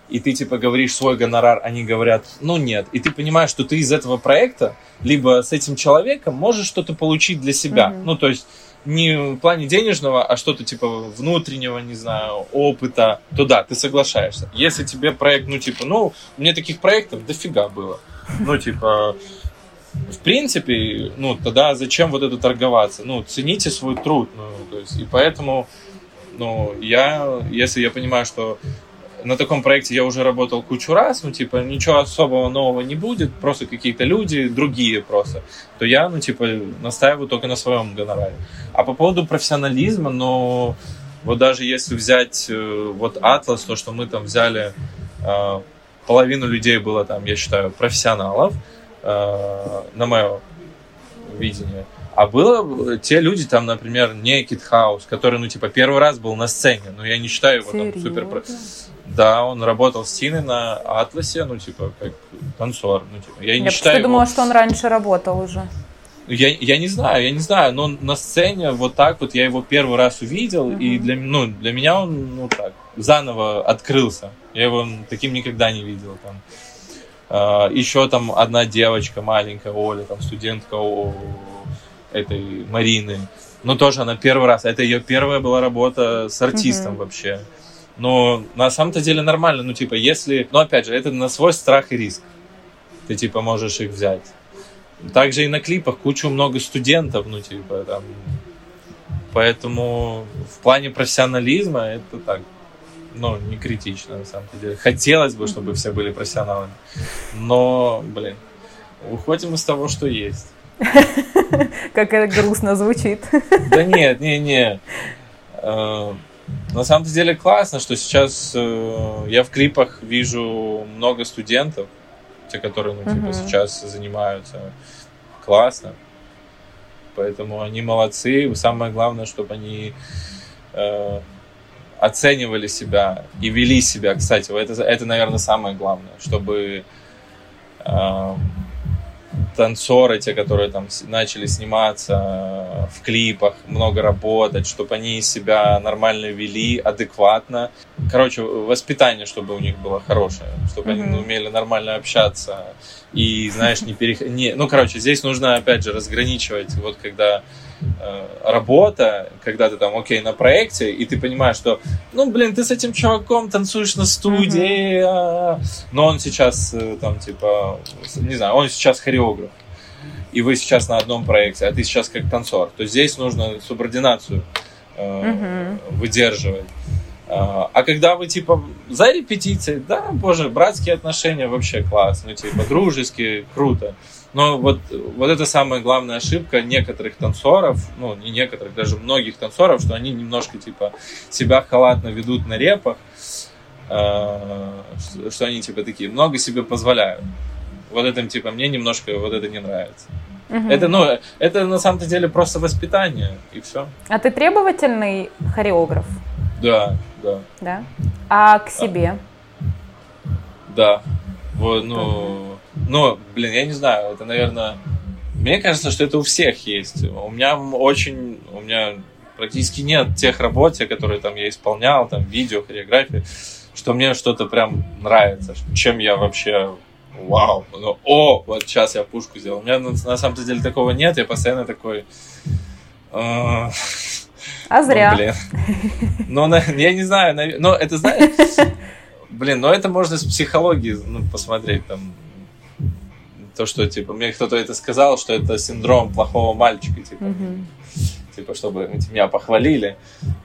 и ты типа говоришь свой гонорар, они говорят, ну нет. И ты понимаешь, что ты из этого проекта, либо с этим человеком можешь что-то получить для себя. Mm-hmm. Ну, то есть не в плане денежного, а что-то типа внутреннего, не знаю, опыта, то да, ты соглашаешься. Если тебе проект, ну типа, ну, у меня таких проектов дофига было. Ну, типа, в принципе, ну, тогда зачем вот это торговаться? Ну, цените свой труд. Ну, то есть, и поэтому, ну, я, если я понимаю, что на таком проекте я уже работал кучу раз, ну, типа, ничего особого нового не будет, просто какие-то люди, другие просто, то я, ну, типа, настаиваю только на своем гонораре. А по поводу профессионализма, ну, вот даже если взять э, вот Атлас, то, что мы там взяли, э, половину людей было там, я считаю, профессионалов, э, на мое видение. А было те люди, там, например, Naked House, который, ну, типа, первый раз был на сцене, но я не считаю его там супер... Да, он работал с Тиной на Атласе, ну, типа, как танцор. Ну, типа, я, я не считаю его... думала, что он раньше работал уже. Я, я не знаю, я не знаю, но на сцене вот так вот я его первый раз увидел, uh-huh. и для, ну, для меня он, ну так, заново открылся. Я его таким никогда не видел. Там. Uh, еще там одна девочка маленькая, Оля, там студентка у этой Марины. Ну, тоже она первый раз. Это ее первая была работа с артистом uh-huh. вообще. Но на самом-то деле нормально. Ну, типа, если... Ну, опять же, это на свой страх и риск. Ты, типа, можешь их взять. Также и на клипах кучу много студентов, ну, типа, там... Поэтому в плане профессионализма это так, ну, не критично, на самом деле. Хотелось бы, чтобы все были профессионалами. Но, блин, уходим из того, что есть. Как это грустно звучит. Да нет, не, не. Э, на самом деле классно, что сейчас э, я в клипах вижу много студентов, те, которые ну, типа, сейчас занимаются. Классно. Поэтому они молодцы. Самое главное, чтобы они э, оценивали себя и вели себя. Кстати, это, это наверное, самое главное, чтобы э, танцоры, те, которые там начали сниматься э, в клипах, много работать, чтобы они себя нормально вели, адекватно. Короче, воспитание, чтобы у них было хорошее, чтобы mm-hmm. они умели нормально общаться и, знаешь, не переходить. Не... Ну, короче, здесь нужно, опять же, разграничивать, вот когда работа, когда ты там, окей, на проекте, и ты понимаешь, что, ну, блин, ты с этим чуваком танцуешь на студии, mm-hmm. но он сейчас э, там, типа, не знаю, он сейчас хореограф, и вы сейчас на одном проекте, а ты сейчас как танцор, то здесь нужно субординацию э, mm-hmm. выдерживать. А когда вы, типа, за репетицией, да, боже, братские отношения вообще класс, ну, типа, дружеские, круто. Но вот, вот это самая главная ошибка некоторых танцоров, ну, не некоторых, даже многих танцоров, что они немножко, типа, себя халатно ведут на репах, э, что они, типа, такие, много себе позволяют. Вот это, типа, мне немножко вот это не нравится. Угу. Это, ну, это на самом деле просто воспитание, и все. А ты требовательный хореограф? Да, да. Да? А к себе? Да. Вот, ну, но, блин, я не знаю, это, наверное... Мне кажется, что это у всех есть. У меня очень... У меня практически нет тех работ, которые там я исполнял, там видео, хореографии, что мне что-то прям нравится, чем я вообще вау, ну, о, вот сейчас я пушку сделал. У меня на, на самом деле такого нет, я постоянно такой... Э, а зря. Ну, блин. Ну, я не знаю, но это, знаешь, блин, но это можно с психологии ну, посмотреть, там, то, что, типа, мне кто-то это сказал, что это синдром плохого мальчика, типа, mm-hmm. типа, чтобы меня похвалили.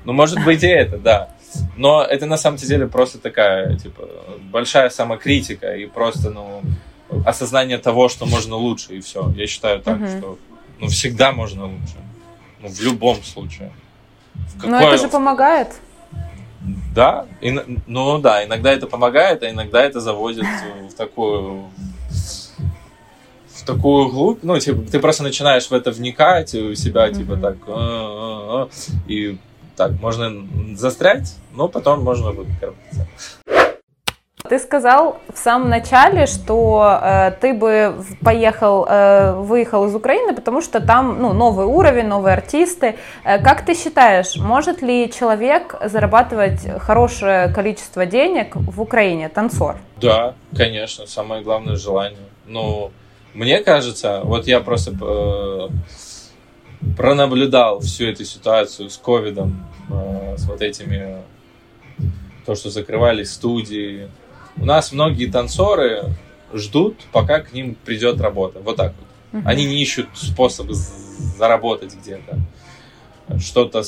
Ну, может быть и это, да. Но это на самом деле просто такая, типа, большая самокритика и просто, ну, осознание того, что можно лучше, и все. Я считаю так, угу. что ну, всегда можно лучше. Ну, в любом случае. В какой... Но это же помогает. Да, и, ну да, иногда это помогает, а иногда это заводит в такую в такую глубь, ну, типа, ты просто начинаешь в это вникать, и у себя, типа, так, а, а, а, и так, можно застрять, но потом можно выкарабкаться. Ты сказал в самом начале, что э, ты бы поехал, э, выехал из Украины, потому что там ну, новый уровень, новые артисты. Э, как ты считаешь, может ли человек зарабатывать хорошее количество денег в Украине, танцор? Да, конечно, самое главное желание. Но мне кажется, вот я просто э, пронаблюдал всю эту ситуацию с ковидом, э, с вот этими, то, что закрывались студии, у нас многие танцоры ждут, пока к ним придет работа. Вот так вот. Они не ищут способы заработать где-то, что-то,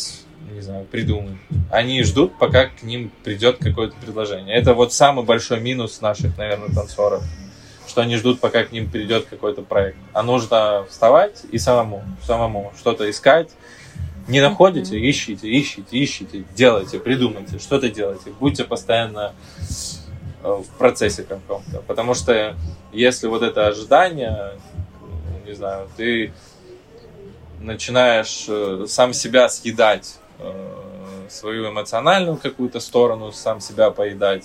не знаю, придумать. Они ждут, пока к ним придет какое-то предложение. Это вот самый большой минус наших, наверное, танцоров что они ждут, пока к ним придет какой-то проект. А нужно вставать и самому, самому что-то искать. Не находите, ищите, ищите, ищите, делайте, придумайте, что-то делайте. Будьте постоянно Э, в процессе каком-то. Потому что если вот это ожидание, не знаю, ты начинаешь э, сам себя съедать, э, свою эмоциональную какую-то сторону, сам себя поедать.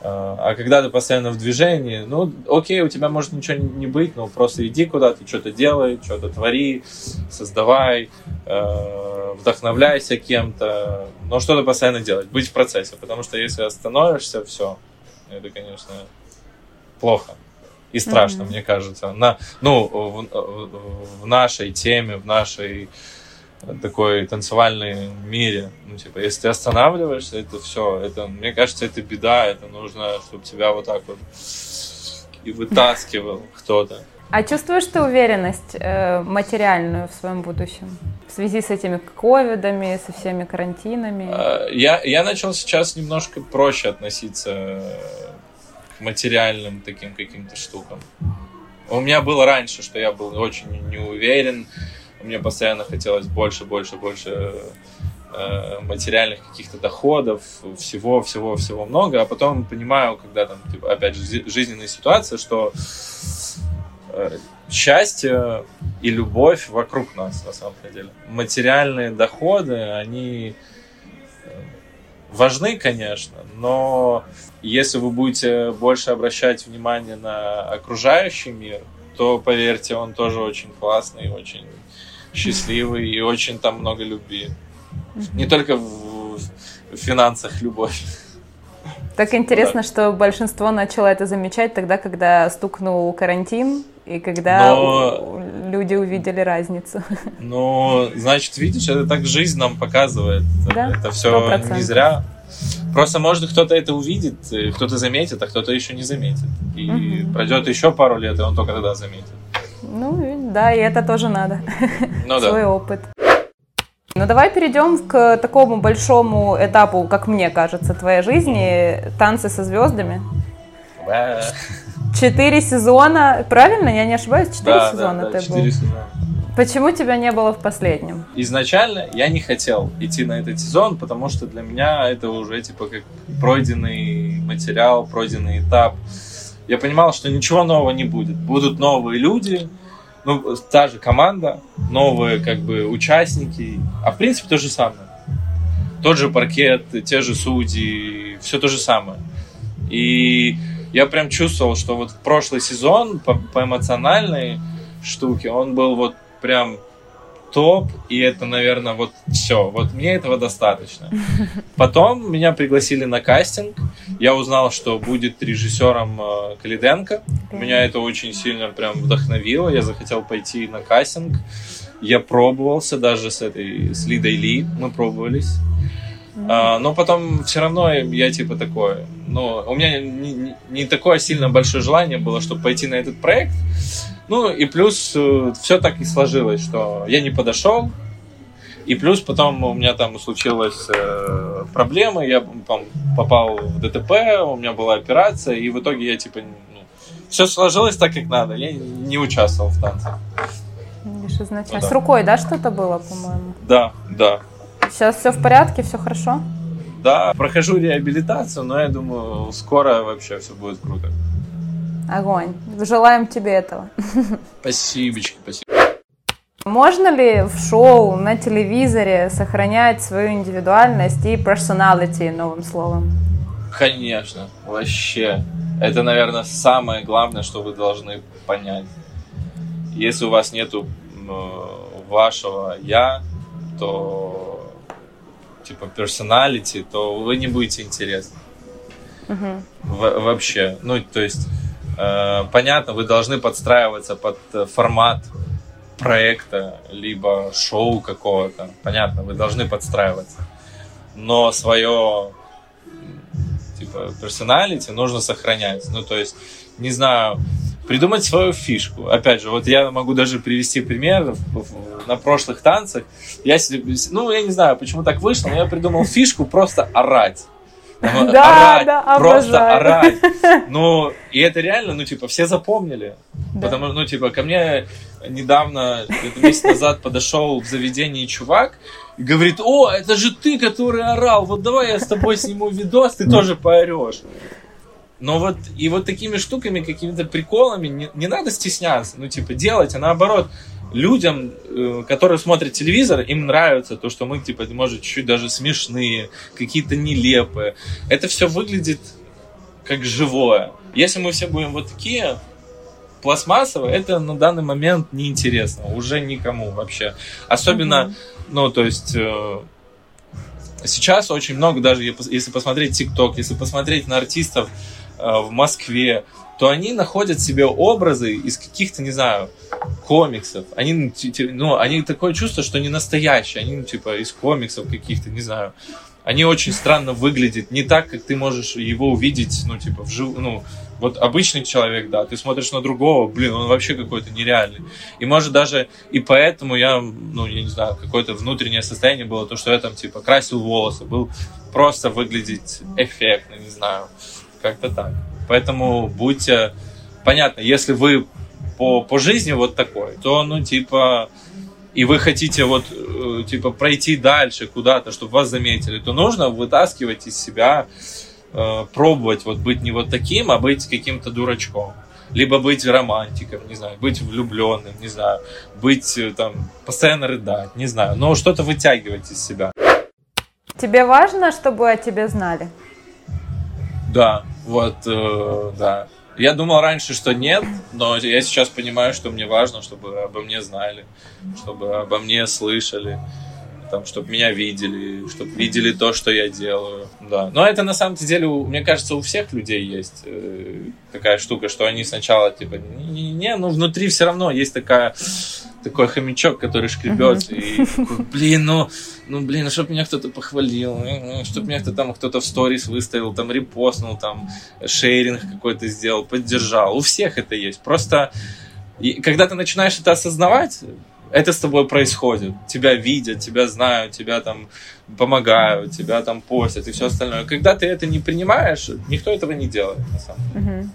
А когда ты постоянно в движении, ну, окей, у тебя может ничего не быть, но просто иди куда-то, что-то делай, что-то твори, создавай, вдохновляйся кем-то, но что-то постоянно делать, быть в процессе, потому что если остановишься, все, это, конечно, плохо и страшно, mm-hmm. мне кажется. На, ну, в, в нашей теме, в нашей такой танцевальной мире. Ну, типа, если ты останавливаешься, это все. Это, мне кажется, это беда. Это нужно, чтобы тебя вот так вот и вытаскивал кто-то. А чувствуешь ты уверенность э, материальную в своем будущем? В связи с этими ковидами, со всеми карантинами? А, я, я начал сейчас немножко проще относиться к материальным таким каким-то штукам. У меня было раньше, что я был очень неуверен, мне постоянно хотелось больше, больше, больше э, материальных каких-то доходов, всего, всего, всего много, а потом понимаю, когда там, типа, опять же, жизненная ситуация, что Э, счастье и любовь вокруг нас, на самом деле. Материальные доходы, они э, важны, конечно, но если вы будете больше обращать внимание на окружающий мир, то, поверьте, он тоже очень классный, очень счастливый и очень там много любви. Не только в, в финансах любовь. Так интересно, да. что большинство начало это замечать тогда, когда стукнул карантин, и когда Но... люди увидели разницу. Ну, значит, видишь, это так жизнь нам показывает. Да? Это все 100%. не зря. Просто, может, кто-то это увидит, кто-то заметит, а кто-то еще не заметит. И угу. пройдет еще пару лет, и он только тогда заметит. Ну, да, и это тоже надо. Ну, Свой да. опыт. Ну давай перейдем к такому большому этапу, как мне кажется, твоей жизни, танцы со звездами. Четыре сезона, правильно? Я не ошибаюсь? Четыре да, сезона да, да, ты был. сезона. Почему тебя не было в последнем? Изначально я не хотел идти на этот сезон, потому что для меня это уже типа как пройденный материал, пройденный этап. Я понимал, что ничего нового не будет. Будут новые люди, ну, та же команда, новые как бы участники, а в принципе то же самое. Тот же паркет, те же судьи, все то же самое. И я прям чувствовал, что вот прошлый сезон по, по эмоциональной штуке, он был вот прям топ, и это, наверное, вот все. Вот мне этого достаточно. Потом меня пригласили на кастинг. Я узнал, что будет режиссером э, Калиденко. Меня это очень сильно прям вдохновило. Я захотел пойти на кастинг. Я пробовался даже с этой, с Лидой Ли. Мы пробовались. А, но потом все равно я типа такой, ну, у меня не, не такое сильно большое желание было, чтобы пойти на этот проект. Ну, и плюс э, все так и сложилось, что я не подошел, И плюс потом у меня там случилась э, проблема, я там, попал в ДТП, у меня была операция, и в итоге я типа ну, все сложилось так, как надо. Я не участвовал в танцах. Что значит? Ну, да. С рукой, да, что-то было, по-моему? Да, да. Сейчас все в порядке, все хорошо? Да, прохожу реабилитацию, но я думаю, скоро вообще все будет круто. Огонь. Желаем тебе этого. Спасибо, спасибо. Можно ли в шоу, на телевизоре сохранять свою индивидуальность и personality, новым словом? Конечно, вообще. Это, наверное, самое главное, что вы должны понять. Если у вас нету вашего я, то типа персоналити, то вы не будете интересны. Uh-huh. В- вообще. Ну, то есть, понятно, вы должны подстраиваться под формат проекта, либо шоу какого-то. Понятно, вы должны подстраиваться. Но свое типа персоналити нужно сохранять. Ну, то есть, не знаю, придумать свою фишку. Опять же, вот я могу даже привести пример на прошлых танцах. Я ну, я не знаю, почему так вышло, но я придумал фишку просто орать. Да, орать, да, просто орать. Ну, и это реально, ну, типа, все запомнили. Да. Потому что, ну, типа, ко мне недавно, месяц назад подошел в заведении чувак и говорит, о, это же ты, который орал, вот давай я с тобой сниму видос, ты тоже поорешь. Но вот и вот такими штуками, какими-то приколами не, не надо стесняться, ну типа делать, а наоборот людям, э, которые смотрят телевизор, им нравится то, что мы типа может чуть-чуть даже смешные, какие-то нелепые. Это все выглядит как живое. Если мы все будем вот такие пластмассовые, это на данный момент неинтересно уже никому вообще. Особенно, mm-hmm. ну то есть э, сейчас очень много даже если посмотреть ТикТок, если посмотреть на артистов Э, в Москве, то они находят себе образы из каких-то, не знаю, комиксов. Они, ну, они такое чувство, что не настоящие. Они, ну, типа, из комиксов каких-то, не знаю. Они очень странно выглядят. Не так, как ты можешь его увидеть, ну, типа, в жив... ну, вот обычный человек, да, ты смотришь на другого, блин, он вообще какой-то нереальный. И может даже и поэтому я, ну, я не знаю, какое-то внутреннее состояние было, то, что я там, типа, красил волосы, был просто выглядеть эффектно, не знаю. Как-то так. Поэтому будьте... Понятно, если вы по, по жизни вот такой, то, ну, типа, и вы хотите вот, э, типа, пройти дальше куда-то, чтобы вас заметили, то нужно вытаскивать из себя, э, пробовать вот быть не вот таким, а быть каким-то дурачком. Либо быть романтиком, не знаю, быть влюбленным, не знаю, быть э, там, постоянно рыдать, не знаю, но что-то вытягивать из себя. Тебе важно, чтобы о тебе знали? Да, вот, э, да. Я думал раньше, что нет, но я сейчас понимаю, что мне важно, чтобы обо мне знали, чтобы обо мне слышали, там, чтобы меня видели, чтобы видели то, что я делаю. Да. Но это на самом деле, мне кажется, у всех людей есть э, такая штука, что они сначала типа не, не, ну внутри все равно есть такая такой хомячок, который шкребется и блин, ну ну, блин, ну, чтобы меня кто-то похвалил, ну, чтобы меня кто-то там кто-то в сторис выставил, там, репостнул, там, шейринг какой-то сделал, поддержал. У всех это есть. Просто, и, когда ты начинаешь это осознавать, это с тобой происходит. Тебя видят, тебя знают, тебя там помогают, тебя там постят и все остальное. Когда ты это не принимаешь, никто этого не делает, на самом деле.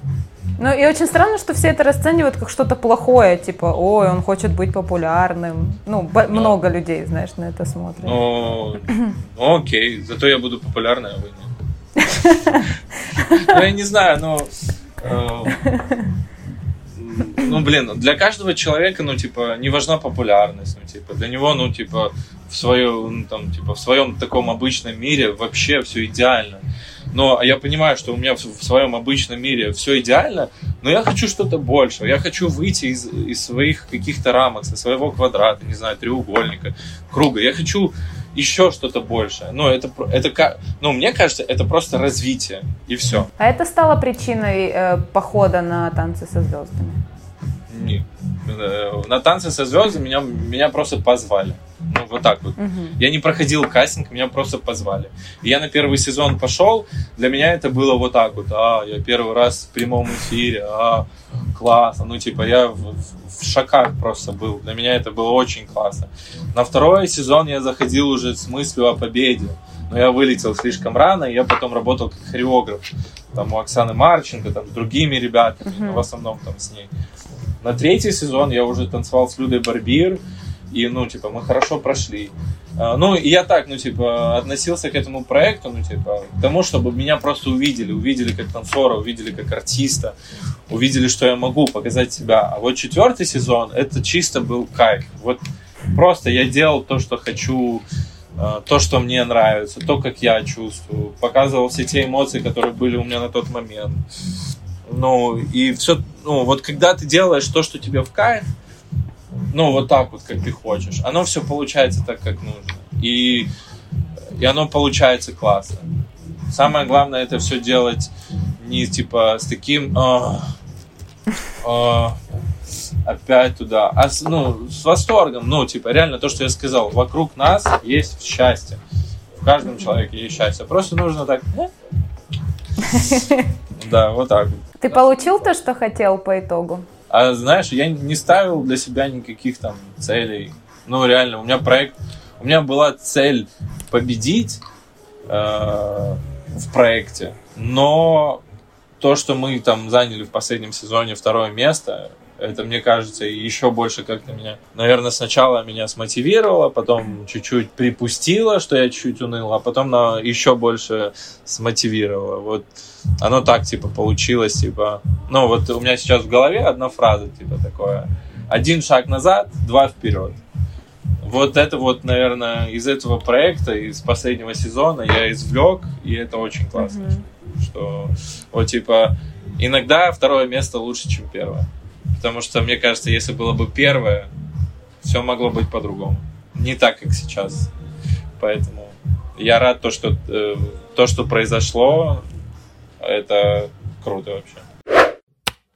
Ну и очень странно, что все это расценивают как что-то плохое, типа, ой, он хочет быть популярным. Ну, ну много людей, знаешь, на это смотрят. Ну, ну окей, зато я буду популярной, а вы нет. Ну, я не знаю, но... Ну, блин, для каждого человека, ну, типа, не важна популярность, ну, типа, для него, ну, типа, в своем, ну, там, типа, в своем таком обычном мире вообще все идеально. Но я понимаю, что у меня в, в своем обычном мире все идеально, но я хочу что-то больше, я хочу выйти из, из своих каких-то рамок, со своего квадрата, не знаю, треугольника, круга, я хочу еще что-то большее. Ну, это, это, ну, мне кажется, это просто развитие, и все. А это стало причиной э, похода на танцы со звездами? Нет. Э, на танцы со звездами меня, меня просто позвали. Ну, вот так вот. Угу. Я не проходил кастинг, меня просто позвали. И я на первый сезон пошел, для меня это было вот так вот. А, я первый раз в прямом эфире, а, классно. Ну, типа, я в, в шоках просто был. Для меня это было очень классно. На второй сезон я заходил уже с мыслью о победе. Но я вылетел слишком рано, и я потом работал как хореограф. Там у Оксаны Марченко, там с другими ребятами, uh-huh. в основном там с ней. На третий сезон я уже танцевал с Людой Барбир, и, ну, типа, мы хорошо прошли. А, ну, я так, ну, типа, относился к этому проекту, ну, типа, к тому, чтобы меня просто увидели, увидели как танцора, увидели как артиста, увидели, что я могу показать себя. А вот четвертый сезон, это чисто был кайф. Вот просто я делал то, что хочу, а, то, что мне нравится, то, как я чувствую, показывал все те эмоции, которые были у меня на тот момент. Ну, и все, ну, вот когда ты делаешь то, что тебе в кайф, ну, вот так вот, как ты хочешь. Оно все получается так, как нужно. И, и оно получается классно. Самое главное это все делать не типа с таким а, а, опять туда, а с, ну, с восторгом. Ну, типа, реально то, что я сказал, вокруг нас есть счастье. В каждом человеке есть счастье. Просто нужно так... Да, вот так. Ты получил то, что хотел по итогу? А знаешь, я не ставил для себя никаких там целей. Ну, реально, у меня проект, у меня была цель победить э, в проекте, но то, что мы там заняли в последнем сезоне второе место, это, мне кажется, еще больше как-то меня, наверное, сначала меня смотивировало, потом чуть-чуть припустило, что я чуть-чуть уныл, а потом на еще больше смотивировало. Вот оно так, типа, получилось, типа... Ну, вот у меня сейчас в голове одна фраза, типа, такое. Один шаг назад, два вперед. Вот это вот, наверное, из этого проекта, из последнего сезона я извлек, и это очень классно. Mm-hmm. Что, вот, типа, иногда второе место лучше, чем первое. Потому что, мне кажется, если было бы первое, все могло быть по-другому. Не так, как сейчас. Поэтому я рад то, что э, то, что произошло, это круто вообще.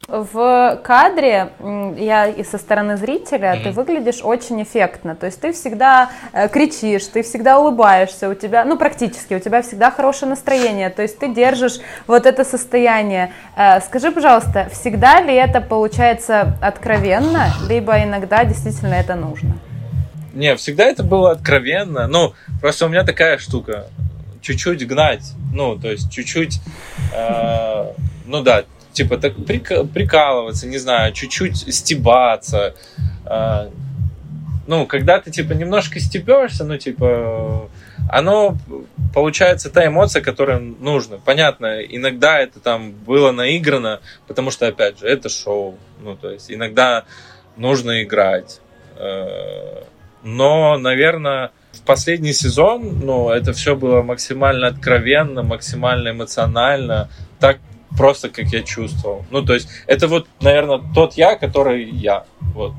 В кадре я и со стороны зрителя mm-hmm. ты выглядишь очень эффектно, то есть ты всегда э, кричишь, ты всегда улыбаешься, у тебя, ну практически, у тебя всегда хорошее настроение, то есть ты держишь вот это состояние. Э, скажи, пожалуйста, всегда ли это получается откровенно, либо иногда действительно это нужно? Не, всегда это было откровенно, ну просто у меня такая штука, чуть-чуть гнать, ну то есть чуть-чуть, э, ну да, типа так прикалываться, не знаю, чуть-чуть стебаться. А, ну, когда ты типа немножко стебешься, ну, типа, оно получается та эмоция, которая нужна. Понятно, иногда это там было наиграно, потому что, опять же, это шоу. Ну, то есть, иногда нужно играть. Э, но, наверное, в последний сезон, ну, это все было максимально откровенно, максимально эмоционально, так просто как я чувствовал. Ну, то есть, это вот, наверное, тот я, который я. Вот.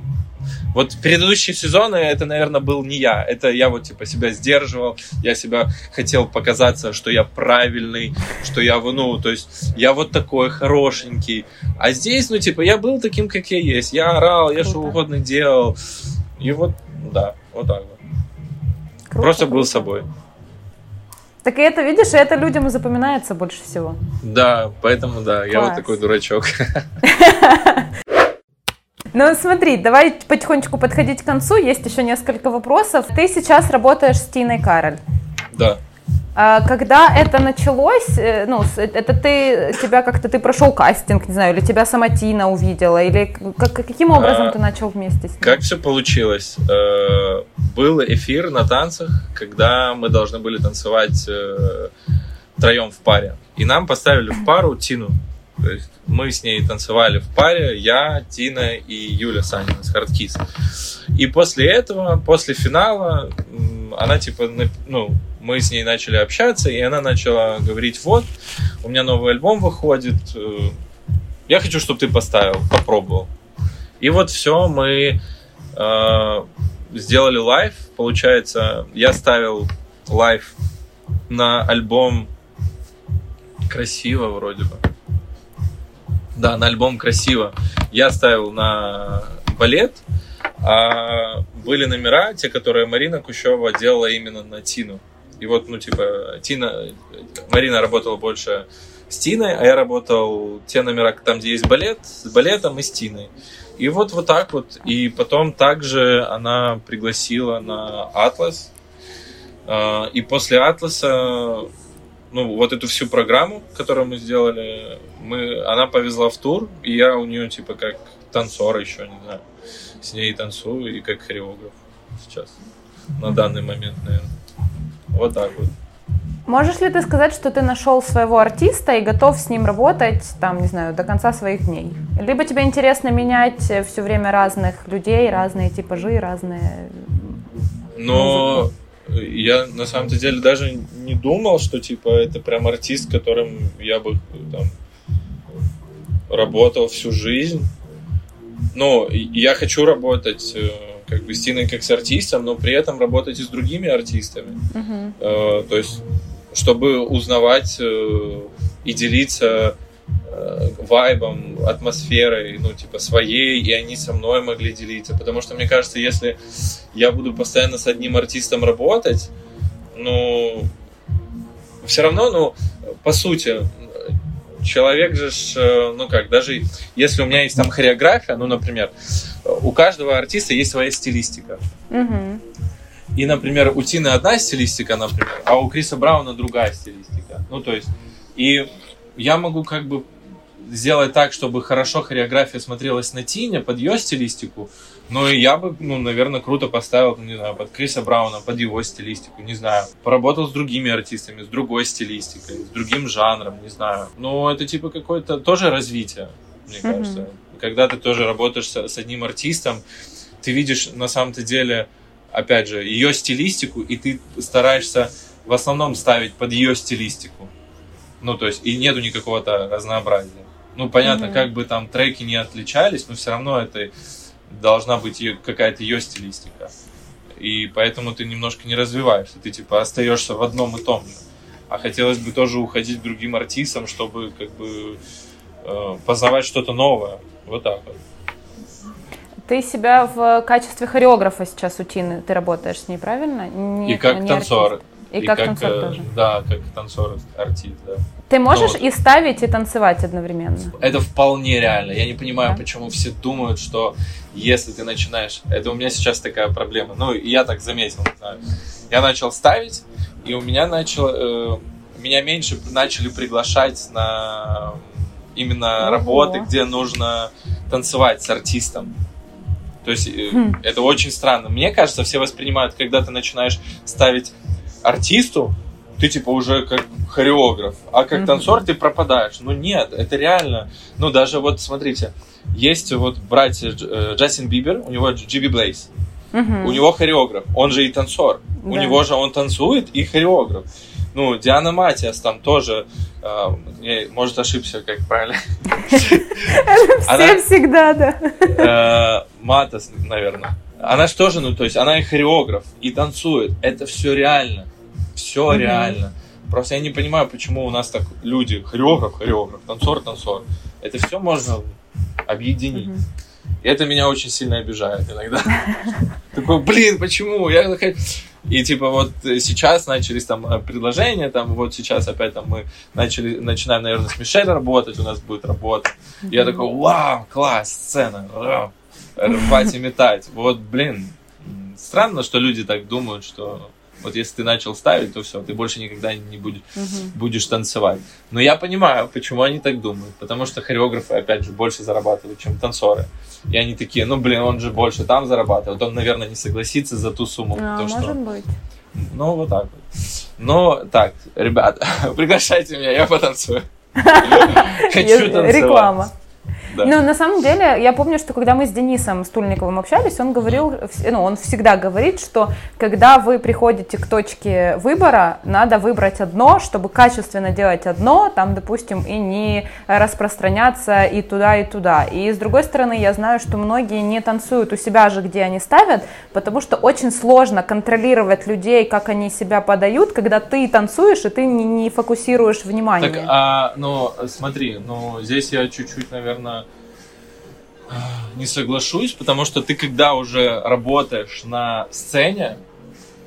Вот предыдущие сезоны это, наверное, был не я. Это я вот типа себя сдерживал, я себя хотел показаться, что я правильный, что я, ну, то есть я вот такой хорошенький. А здесь, ну, типа, я был таким, как я есть. Я орал, я что угодно делал. И вот, да, вот так вот. Круто, Просто был собой. Так и это, видишь, это людям и запоминается больше всего. Да, поэтому да, Класс. я вот такой дурачок. Ну смотри, давай потихонечку подходить к концу. Есть еще несколько вопросов. Ты сейчас работаешь с Тиной Кароль. Да. А, когда это началось, э, ну, это ты, тебя как-то, ты прошел кастинг, не знаю, или тебя сама Тина увидела, или как, каким образом а, ты начал вместе с ней? Как все получилось? Э, был эфир на танцах, когда мы должны были танцевать э, троем в паре. И нам поставили в пару Тину. То есть мы с ней танцевали в паре, я, Тина и Юля Санина с Hardkiss. И после этого, после финала, она типа, ну, мы с ней начали общаться, и она начала говорить, вот, у меня новый альбом выходит, э, я хочу, чтобы ты поставил, попробовал. И вот все, мы э, сделали live, получается, я ставил live на альбом красиво вроде бы. Да, на альбом красиво. Я ставил на балет, а были номера, те, которые Марина Кущева делала именно на Тину. И вот, ну, типа, Тина, Марина работала больше с Тиной, а я работал те номера, там, где есть балет, с балетом и с Тиной. И вот вот так вот. И потом также она пригласила на Атлас. А, и после Атласа, ну, вот эту всю программу, которую мы сделали, мы, она повезла в тур, и я у нее, типа, как танцор еще, не знаю, с ней танцую и как хореограф сейчас, на данный момент, наверное. Вот так вот. Можешь ли ты сказать, что ты нашел своего артиста и готов с ним работать, там, не знаю, до конца своих дней? Либо тебе интересно менять все время разных людей, разные типажи, разные... Но я на самом деле даже не думал, что типа это прям артист, которым я бы там работал всю жизнь. Но я хочу работать э, как бы с Тиной как с артистом, но при этом работать и с другими артистами. Uh-huh. То есть чтобы узнавать э, и делиться э, вайбом, атмосферой, ну, типа, своей, и они со мной могли делиться. Потому что, мне кажется, если я буду постоянно с одним артистом работать, ну, все равно, ну, по сути, человек же, э, ну как, даже если у меня есть там хореография, ну, например, у каждого артиста есть своя стилистика. Угу. И, например, у Тины одна стилистика, например, а у Криса Брауна другая стилистика. Ну, то есть, и я могу как бы сделать так, чтобы хорошо хореография смотрелась на Тине, под ее стилистику, но я бы, ну, наверное, круто поставил, не знаю, под Криса Брауна, под его стилистику, не знаю. Поработал с другими артистами, с другой стилистикой, с другим жанром, не знаю. Но это типа какое-то тоже развитие, мне mm-hmm. кажется. Когда ты тоже работаешь с, с одним артистом, ты видишь на самом-то деле опять же, ее стилистику, и ты стараешься в основном ставить под ее стилистику. Ну, то есть, и нету никакого-то разнообразия. Ну, понятно, mm-hmm. как бы там треки не отличались, но все равно это должна быть ее, какая-то ее стилистика. И поэтому ты немножко не развиваешься, ты типа остаешься в одном и том же. А хотелось бы тоже уходить к другим артистам, чтобы как бы э, познавать что-то новое. Вот так вот. Ты себя в качестве хореографа сейчас у Тины, ты работаешь с ней, правильно? Не, и как не танцор. И, и как, как танцор э, тоже. Да, как танцор, артист, да. Ты можешь Но, и ставить, и танцевать одновременно? Это вполне реально. Я не понимаю, да? почему все думают, что если ты начинаешь... Это у меня сейчас такая проблема. Ну, я так заметил, не знаю. Я начал ставить, и у меня начало... Э, меня меньше начали приглашать на именно Ого. работы, где нужно танцевать с артистом. То есть э, хм. это очень странно. Мне кажется, все воспринимают, когда ты начинаешь ставить артисту, ты типа уже как хореограф, а как танцор ты пропадаешь. Ну нет, это реально. Ну даже вот смотрите, есть вот братья э, Джастин Бибер, у него Джиби Блейз. У него хореограф, он же и танцор. Да. У него же он танцует и хореограф. Ну, Диана Матиас там тоже, э, может, ошибся, как правильно. Все всегда, да. Э, Матас, наверное. Она же тоже, ну, то есть, она и хореограф, и танцует. Это все реально. Все реально. Просто я не понимаю, почему у нас так люди, хореограф, хореограф, танцор, танцор. Это все можно объединить. И это меня очень сильно обижает иногда. Такой, блин, почему? Я и типа вот сейчас начались там э, предложения, там вот сейчас опять там мы начали, начинаем, наверное, с Мишель работать, у нас будет работа. Я такой, вау, класс, сцена, вау, рвать и метать. Вот, блин, странно, что люди так думают, что вот если ты начал ставить, то все, ты больше никогда не будешь, угу. будешь танцевать. Но я понимаю, почему они так думают. Потому что хореографы, опять же, больше зарабатывают, чем танцоры. И они такие, ну, блин, он же больше там зарабатывает. Он, наверное, не согласится за ту сумму. А, потому, может что... быть. Ну, вот так вот. Но, так, ребята, приглашайте меня, я потанцую. Хочу танцевать. Реклама. Да. Но на самом деле, я помню, что когда мы с Денисом Стульниковым общались, он говорил, ну, он всегда говорит, что когда вы приходите к точке выбора, надо выбрать одно, чтобы качественно делать одно, там, допустим, и не распространяться и туда, и туда. И с другой стороны, я знаю, что многие не танцуют у себя же, где они ставят, потому что очень сложно контролировать людей, как они себя подают, когда ты танцуешь, и ты не, не фокусируешь внимание. Так, а, ну, смотри, ну, здесь я чуть-чуть, наверное, не соглашусь, потому что ты, когда уже работаешь на сцене,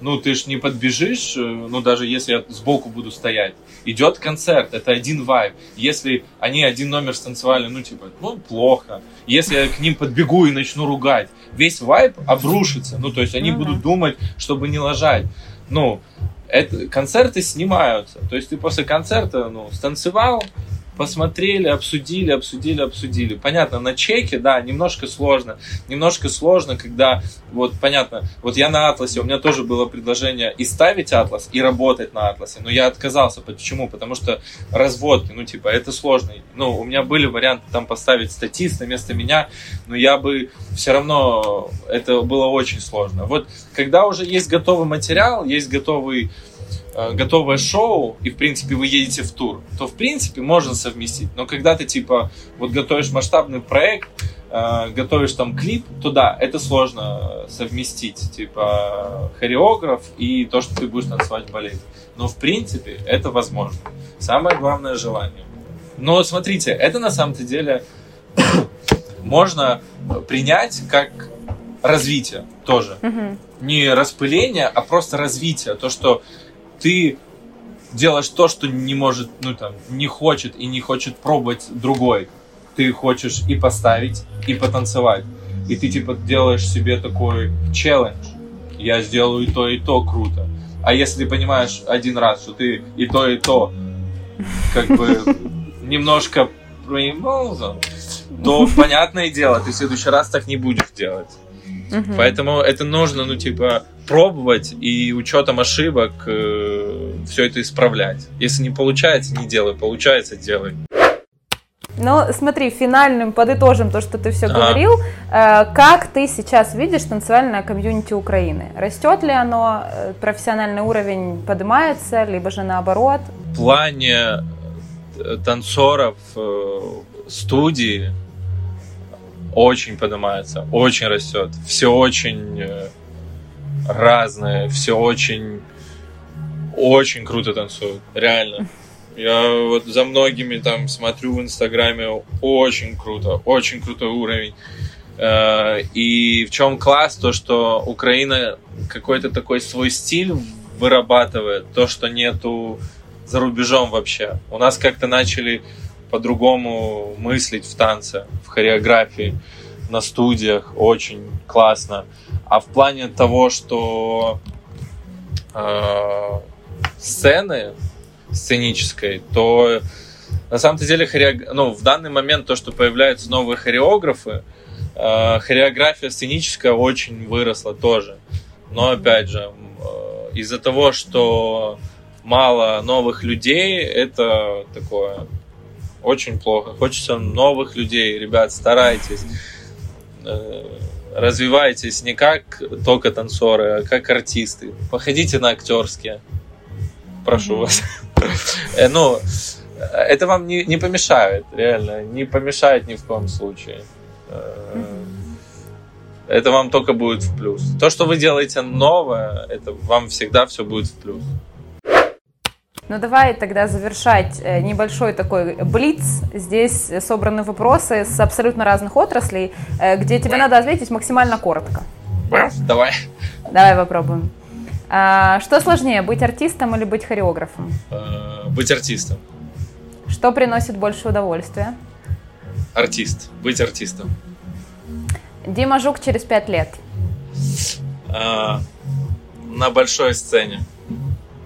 ну, ты ж не подбежишь, э, ну, даже если я сбоку буду стоять. Идет концерт, это один вайб. Если они один номер станцевали, ну, типа, ну, плохо. Если я к ним подбегу и начну ругать, весь вайб обрушится. Ну, то есть они ну, будут думать, чтобы не ложать. Ну, это, концерты снимаются. То есть ты после концерта, ну, станцевал, посмотрели, обсудили, обсудили, обсудили. Понятно, на чеке, да, немножко сложно. Немножко сложно, когда, вот, понятно, вот я на Атласе, у меня тоже было предложение и ставить Атлас, и работать на Атласе, но я отказался. Почему? Потому что разводки, ну, типа, это сложно. Ну, у меня были варианты там поставить статист вместо меня, но я бы все равно, это было очень сложно. Вот, когда уже есть готовый материал, есть готовый готовое шоу, и, в принципе, вы едете в тур, то, в принципе, можно совместить. Но когда ты, типа, вот готовишь масштабный проект, э, готовишь там клип, то да, это сложно совместить, типа, хореограф и то, что ты будешь танцевать балет. Но, в принципе, это возможно. Самое главное желание. Но смотрите, это на самом-то деле можно принять как развитие тоже. Угу. Не распыление, а просто развитие. То, что ты делаешь то, что не может, ну там, не хочет и не хочет пробовать другой. Ты хочешь и поставить, и потанцевать. И ты типа делаешь себе такой челлендж. Я сделаю и то, и то круто. А если ты понимаешь один раз, что ты и то, и то как бы немножко проебался, то понятное дело, ты в следующий раз так не будешь делать. Угу. Поэтому это нужно, ну, типа, пробовать и учетом ошибок э, все это исправлять. Если не получается, не делай. Получается, делай. Ну, смотри, финальным подытожим то, что ты все а. говорил. Э, как ты сейчас видишь танцевальное комьюнити Украины? Растет ли оно, э, профессиональный уровень поднимается, либо же наоборот? В плане э, танцоров э, студии очень поднимается, очень растет. Все очень э, разное, все очень, очень круто танцуют, реально. Я вот за многими там смотрю в Инстаграме, очень круто, очень крутой уровень. Э, и в чем класс, то, что Украина какой-то такой свой стиль вырабатывает, то, что нету за рубежом вообще. У нас как-то начали по-другому мыслить в танце, в хореографии, на студиях, очень классно. А в плане того, что э, сцены сценической, то на самом деле хореог... ну, в данный момент то, что появляются новые хореографы, э, хореография сценическая очень выросла тоже. Но опять же, э, из-за того, что мало новых людей, это такое очень плохо. Хочется новых людей, ребят, старайтесь. Э, развивайтесь не как только танцоры, а как артисты. Походите на актерские. Прошу mm-hmm. вас. Э, ну, это вам не, не помешает, реально. Не помешает ни в коем случае. Mm-hmm. Это вам только будет в плюс. То, что вы делаете новое, это вам всегда все будет в плюс. Ну давай тогда завершать э, небольшой такой блиц. Здесь собраны вопросы с абсолютно разных отраслей, э, где тебе надо ответить максимально коротко. Давай. Давай попробуем. А, что сложнее, быть артистом или быть хореографом? А, быть артистом. Что приносит больше удовольствия? Артист. Быть артистом. Дима Жук через пять лет. А, на большой сцене.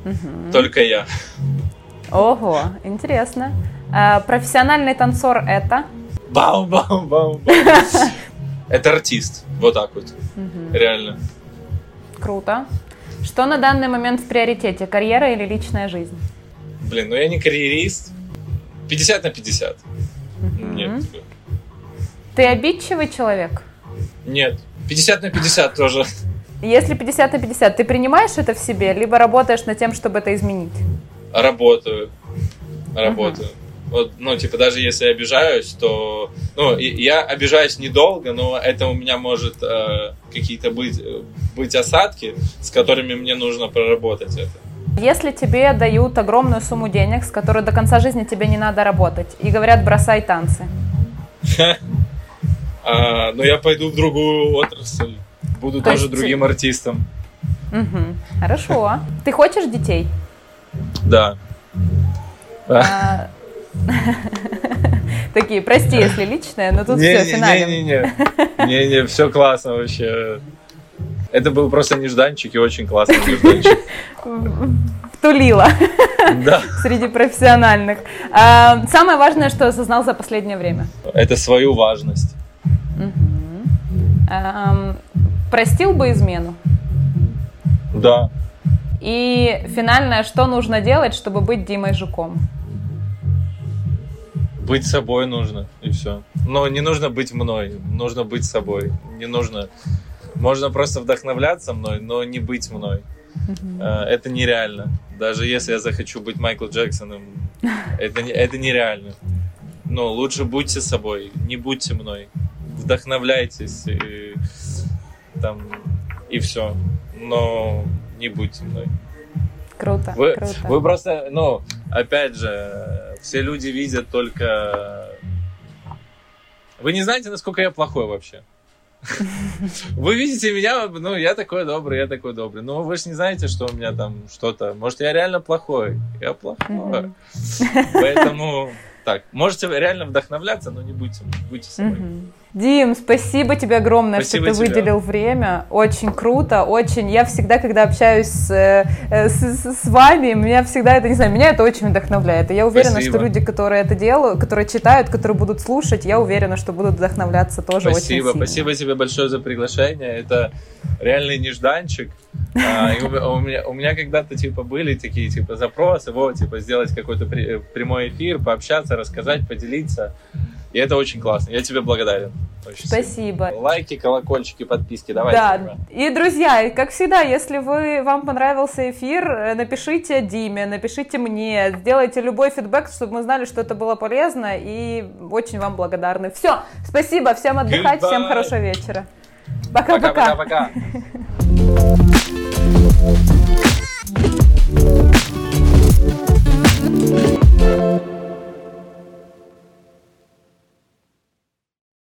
Угу. Только я. Ого, интересно. А, профессиональный танцор это? Бау-бау-бау. Это артист. Вот так вот. Реально. Круто. Что на данный момент в приоритете? Карьера или личная жизнь? Блин, ну я не карьерист. 50 на 50. Нет. Ты обидчивый человек? Нет. 50 на 50 тоже. Если 50 на 50, ты принимаешь это в себе, либо работаешь над тем, чтобы это изменить? Работаю. Работаю. uh Вот, ну, типа, даже если я обижаюсь, то... Ну, я обижаюсь недолго, но это у меня может э, какие-то быть, быть осадки, с которыми мне нужно проработать это. Если тебе дают огромную сумму денег, с которой до конца жизни тебе не надо работать, и говорят, бросай танцы. А, но я пойду в другую отрасль. Буду То тоже есть... другим артистом. Угу. Хорошо. Ты хочешь детей? Да. А, такие, прости, если личное, но тут все финально. Не-не-не, не-не, все классно вообще. Это был просто нежданчик и очень классный нежданчик. Втулила. Да. Среди профессиональных. А, самое важное, что осознал за последнее время? Это свою важность. Простил бы измену? Да. И финальное, что нужно делать, чтобы быть Димой Жуком? Быть собой нужно, и все. Но не нужно быть мной, нужно быть собой. Не нужно... Можно просто вдохновляться мной, но не быть мной. Uh-huh. Это нереально. Даже если я захочу быть Майкл Джексоном, это, это нереально. Но лучше будьте собой, не будьте мной. Вдохновляйтесь и, там, и все. Но не будьте мной. Круто, вы, круто. Вы просто, ну, опять же, все люди видят только... Вы не знаете, насколько я плохой вообще. Вы видите меня, ну, я такой добрый, я такой добрый. Но вы же не знаете, что у меня там что-то... Может, я реально плохой. Я плохой. Поэтому так, можете реально вдохновляться, но не будьте, будьте собой. Дим, спасибо тебе огромное, спасибо что ты тебе. выделил время. Очень круто, очень. Я всегда, когда общаюсь с, э, с, с вами, меня всегда это, не знаю, меня это очень вдохновляет. И я уверена, спасибо. что люди, которые это делают, которые читают, которые будут слушать, я уверена, что будут вдохновляться тоже спасибо, очень сильно. Спасибо тебе большое за приглашение. Это реальный нежданчик. А, и у, у, меня, у меня когда-то типа были такие типа запросы, вот типа сделать какой-то при, прямой эфир, пообщаться, рассказать, поделиться. И это очень классно. Я тебе благодарен. Очень Спасибо. Сильно. Лайки, колокольчики, подписки, давайте. Да. И, друзья, как всегда, если вы, вам понравился эфир, э, напишите Диме, напишите мне, сделайте любой фидбэк, чтобы мы знали, что это было полезно, и очень вам благодарны. Все, спасибо, всем отдыхать, Goodbye. всем хорошего вечера. Пока-пока. Пока-пока.